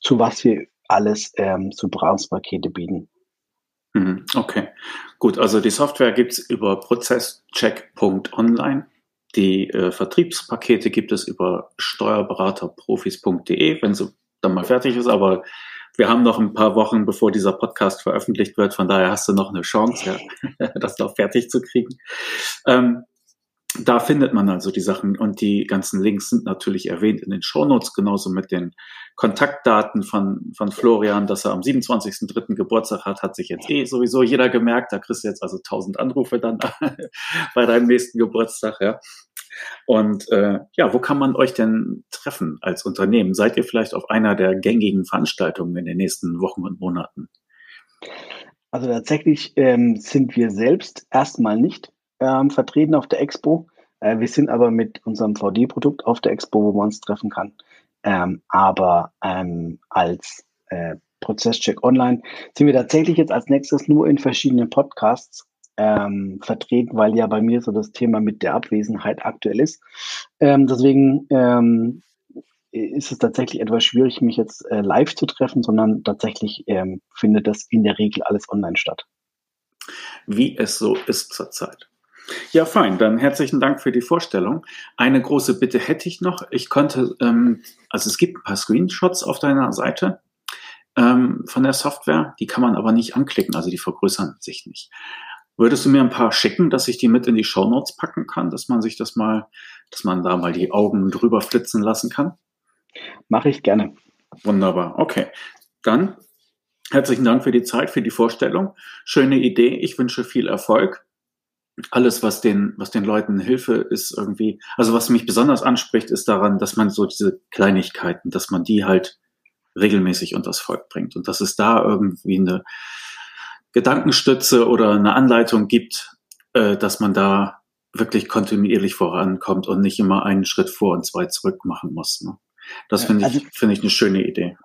zu was wir alles ähm, so Beratungspakete bieten. Mhm, okay, gut. Also die Software gibt es über prozesscheck.online. Die äh, Vertriebspakete gibt es über steuerberaterprofis.de, wenn sie dann mal fertig ist. Aber wir haben noch ein paar Wochen, bevor dieser Podcast veröffentlicht wird. Von daher hast du noch eine Chance, ja, *laughs* das noch fertig zu kriegen. Ähm, da findet man also die Sachen und die ganzen Links sind natürlich erwähnt in den Shownotes, genauso mit den Kontaktdaten von, von Florian, dass er am 27.03. Geburtstag hat, hat sich jetzt eh sowieso jeder gemerkt. Da kriegst du jetzt also tausend Anrufe dann *laughs* bei deinem nächsten Geburtstag, ja. Und äh, ja, wo kann man euch denn treffen als Unternehmen? Seid ihr vielleicht auf einer der gängigen Veranstaltungen in den nächsten Wochen und Monaten? Also tatsächlich ähm, sind wir selbst erstmal nicht ähm, vertreten auf der Expo. Äh, wir sind aber mit unserem VD-Produkt auf der Expo, wo man uns treffen kann. Ähm, aber ähm, als äh, Prozesscheck Online sind wir tatsächlich jetzt als nächstes nur in verschiedenen Podcasts ähm, vertreten, weil ja bei mir so das Thema mit der Abwesenheit aktuell ist. Ähm, deswegen ähm, ist es tatsächlich etwas schwierig, mich jetzt äh, live zu treffen, sondern tatsächlich ähm, findet das in der Regel alles online statt. Wie es so ist zurzeit. Ja, fein. Dann herzlichen Dank für die Vorstellung. Eine große Bitte hätte ich noch. Ich konnte, ähm, also es gibt ein paar Screenshots auf deiner Seite ähm, von der Software, die kann man aber nicht anklicken, also die vergrößern sich nicht. Würdest du mir ein paar schicken, dass ich die mit in die Show Notes packen kann, dass man sich das mal, dass man da mal die Augen drüber flitzen lassen kann? Mache ich gerne. Wunderbar. Okay. Dann herzlichen Dank für die Zeit, für die Vorstellung. Schöne Idee. Ich wünsche viel Erfolg alles, was den, was den Leuten Hilfe ist irgendwie, also was mich besonders anspricht, ist daran, dass man so diese Kleinigkeiten, dass man die halt regelmäßig unters Volk bringt und dass es da irgendwie eine Gedankenstütze oder eine Anleitung gibt, äh, dass man da wirklich kontinuierlich vorankommt und nicht immer einen Schritt vor und zwei zurück machen muss. Ne? Das finde ich, also, finde ich eine schöne Idee.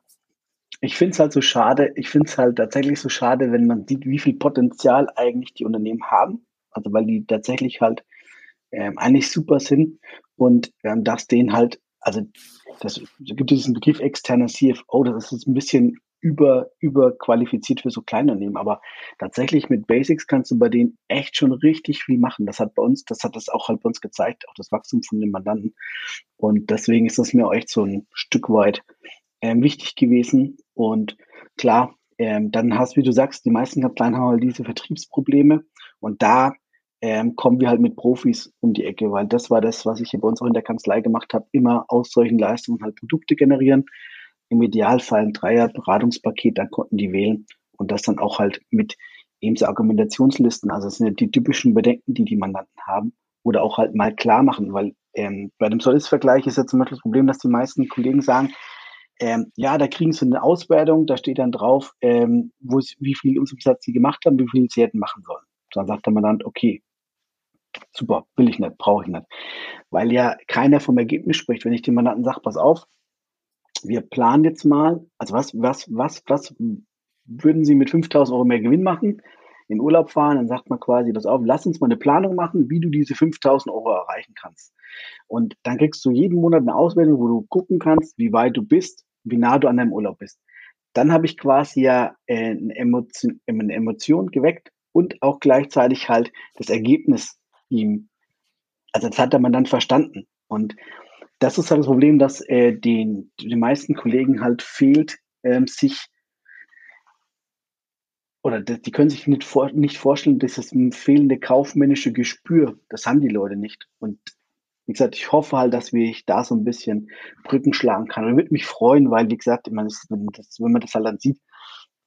Ich finde es halt so schade, ich finde es halt tatsächlich so schade, wenn man sieht, wie viel Potenzial eigentlich die Unternehmen haben also weil die tatsächlich halt ähm, eigentlich super sind und ähm, dass denen halt, also das gibt diesen Begriff externer CFO, das ist ein bisschen über, überqualifiziert für so Kleinunternehmen, aber tatsächlich mit Basics kannst du bei denen echt schon richtig viel machen. Das hat bei uns, das hat das auch halt bei uns gezeigt, auch das Wachstum von den Mandanten. Und deswegen ist das mir echt so ein Stück weit ähm, wichtig gewesen. Und klar, ähm, dann hast, wie du sagst, die meisten Kanzleien haben halt diese Vertriebsprobleme. Und da ähm, kommen wir halt mit Profis um die Ecke, weil das war das, was ich hier bei uns auch in der Kanzlei gemacht habe, immer aus solchen Leistungen halt Produkte generieren. Im Idealfall ein Dreier-Beratungspaket, dann konnten die wählen und das dann auch halt mit eben so Argumentationslisten, also das sind ja die typischen Bedenken, die die Mandanten haben, oder auch halt mal klar machen, weil ähm, bei dem Solis-Vergleich ist ja zum Beispiel das Problem, dass die meisten Kollegen sagen, ähm, ja, da kriegen sie eine Auswertung, da steht dann drauf, ähm, wie viel Umsatz sie gemacht haben, wie viel sie hätten machen sollen. Dann sagt der Mandant, okay, super, will ich nicht, brauche ich nicht. Weil ja keiner vom Ergebnis spricht. Wenn ich dem Mandanten sage, pass auf, wir planen jetzt mal, also was, was, was, was würden Sie mit 5000 Euro mehr Gewinn machen? In Urlaub fahren, dann sagt man quasi, pass auf, lass uns mal eine Planung machen, wie du diese 5000 Euro erreichen kannst. Und dann kriegst du jeden Monat eine Auswertung, wo du gucken kannst, wie weit du bist, wie nah du an deinem Urlaub bist. Dann habe ich quasi ja äh, eine, Emotion, eine Emotion geweckt und auch gleichzeitig halt das Ergebnis ihm, also das hat der Mandant verstanden. Und das ist halt das Problem, dass äh, den, den meisten Kollegen halt fehlt, ähm, sich oder die können sich nicht, vor, nicht vorstellen, dass das fehlende kaufmännische Gespür, das haben die Leute nicht. Und wie gesagt, ich hoffe halt, dass ich da so ein bisschen Brücken schlagen kann. Und würde mich freuen, weil, wie gesagt, wenn man das, wenn man das halt dann sieht,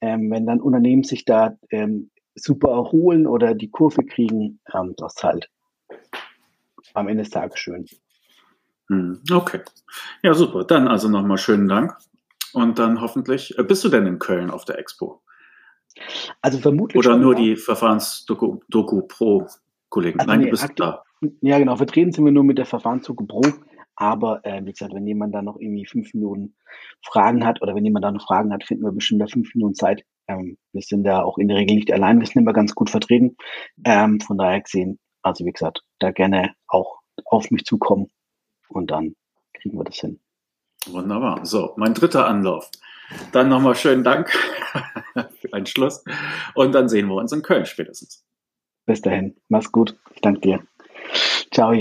ähm, wenn dann Unternehmen sich da ähm, super erholen oder die Kurve kriegen, ähm, das halt am Ende des Tages schön. Hm, okay. Ja, super. Dann also nochmal schönen Dank. Und dann hoffentlich, äh, bist du denn in Köln auf der Expo? Also vermutlich. Oder schon, nur ja. die Verfahrensdoku Doku Pro Kollegen? Also Nein, nee, du bist da. Ja, genau. Vertreten sind wir nur mit der Verfahrensdoku Pro. Aber äh, wie gesagt, wenn jemand da noch irgendwie fünf Minuten Fragen hat oder wenn jemand da noch Fragen hat, finden wir bestimmt da fünf Minuten Zeit. Ähm, wir sind da auch in der Regel nicht allein, wir sind immer ganz gut vertreten. Ähm, von daher gesehen, also wie gesagt, da gerne auch auf mich zukommen und dann kriegen wir das hin. Wunderbar. So, mein dritter Anlauf. Dann nochmal schönen Dank *laughs* für einen Schluss. Und dann sehen wir uns in Köln spätestens. Bis dahin. Mach's gut. Ich danke dir. Ciao.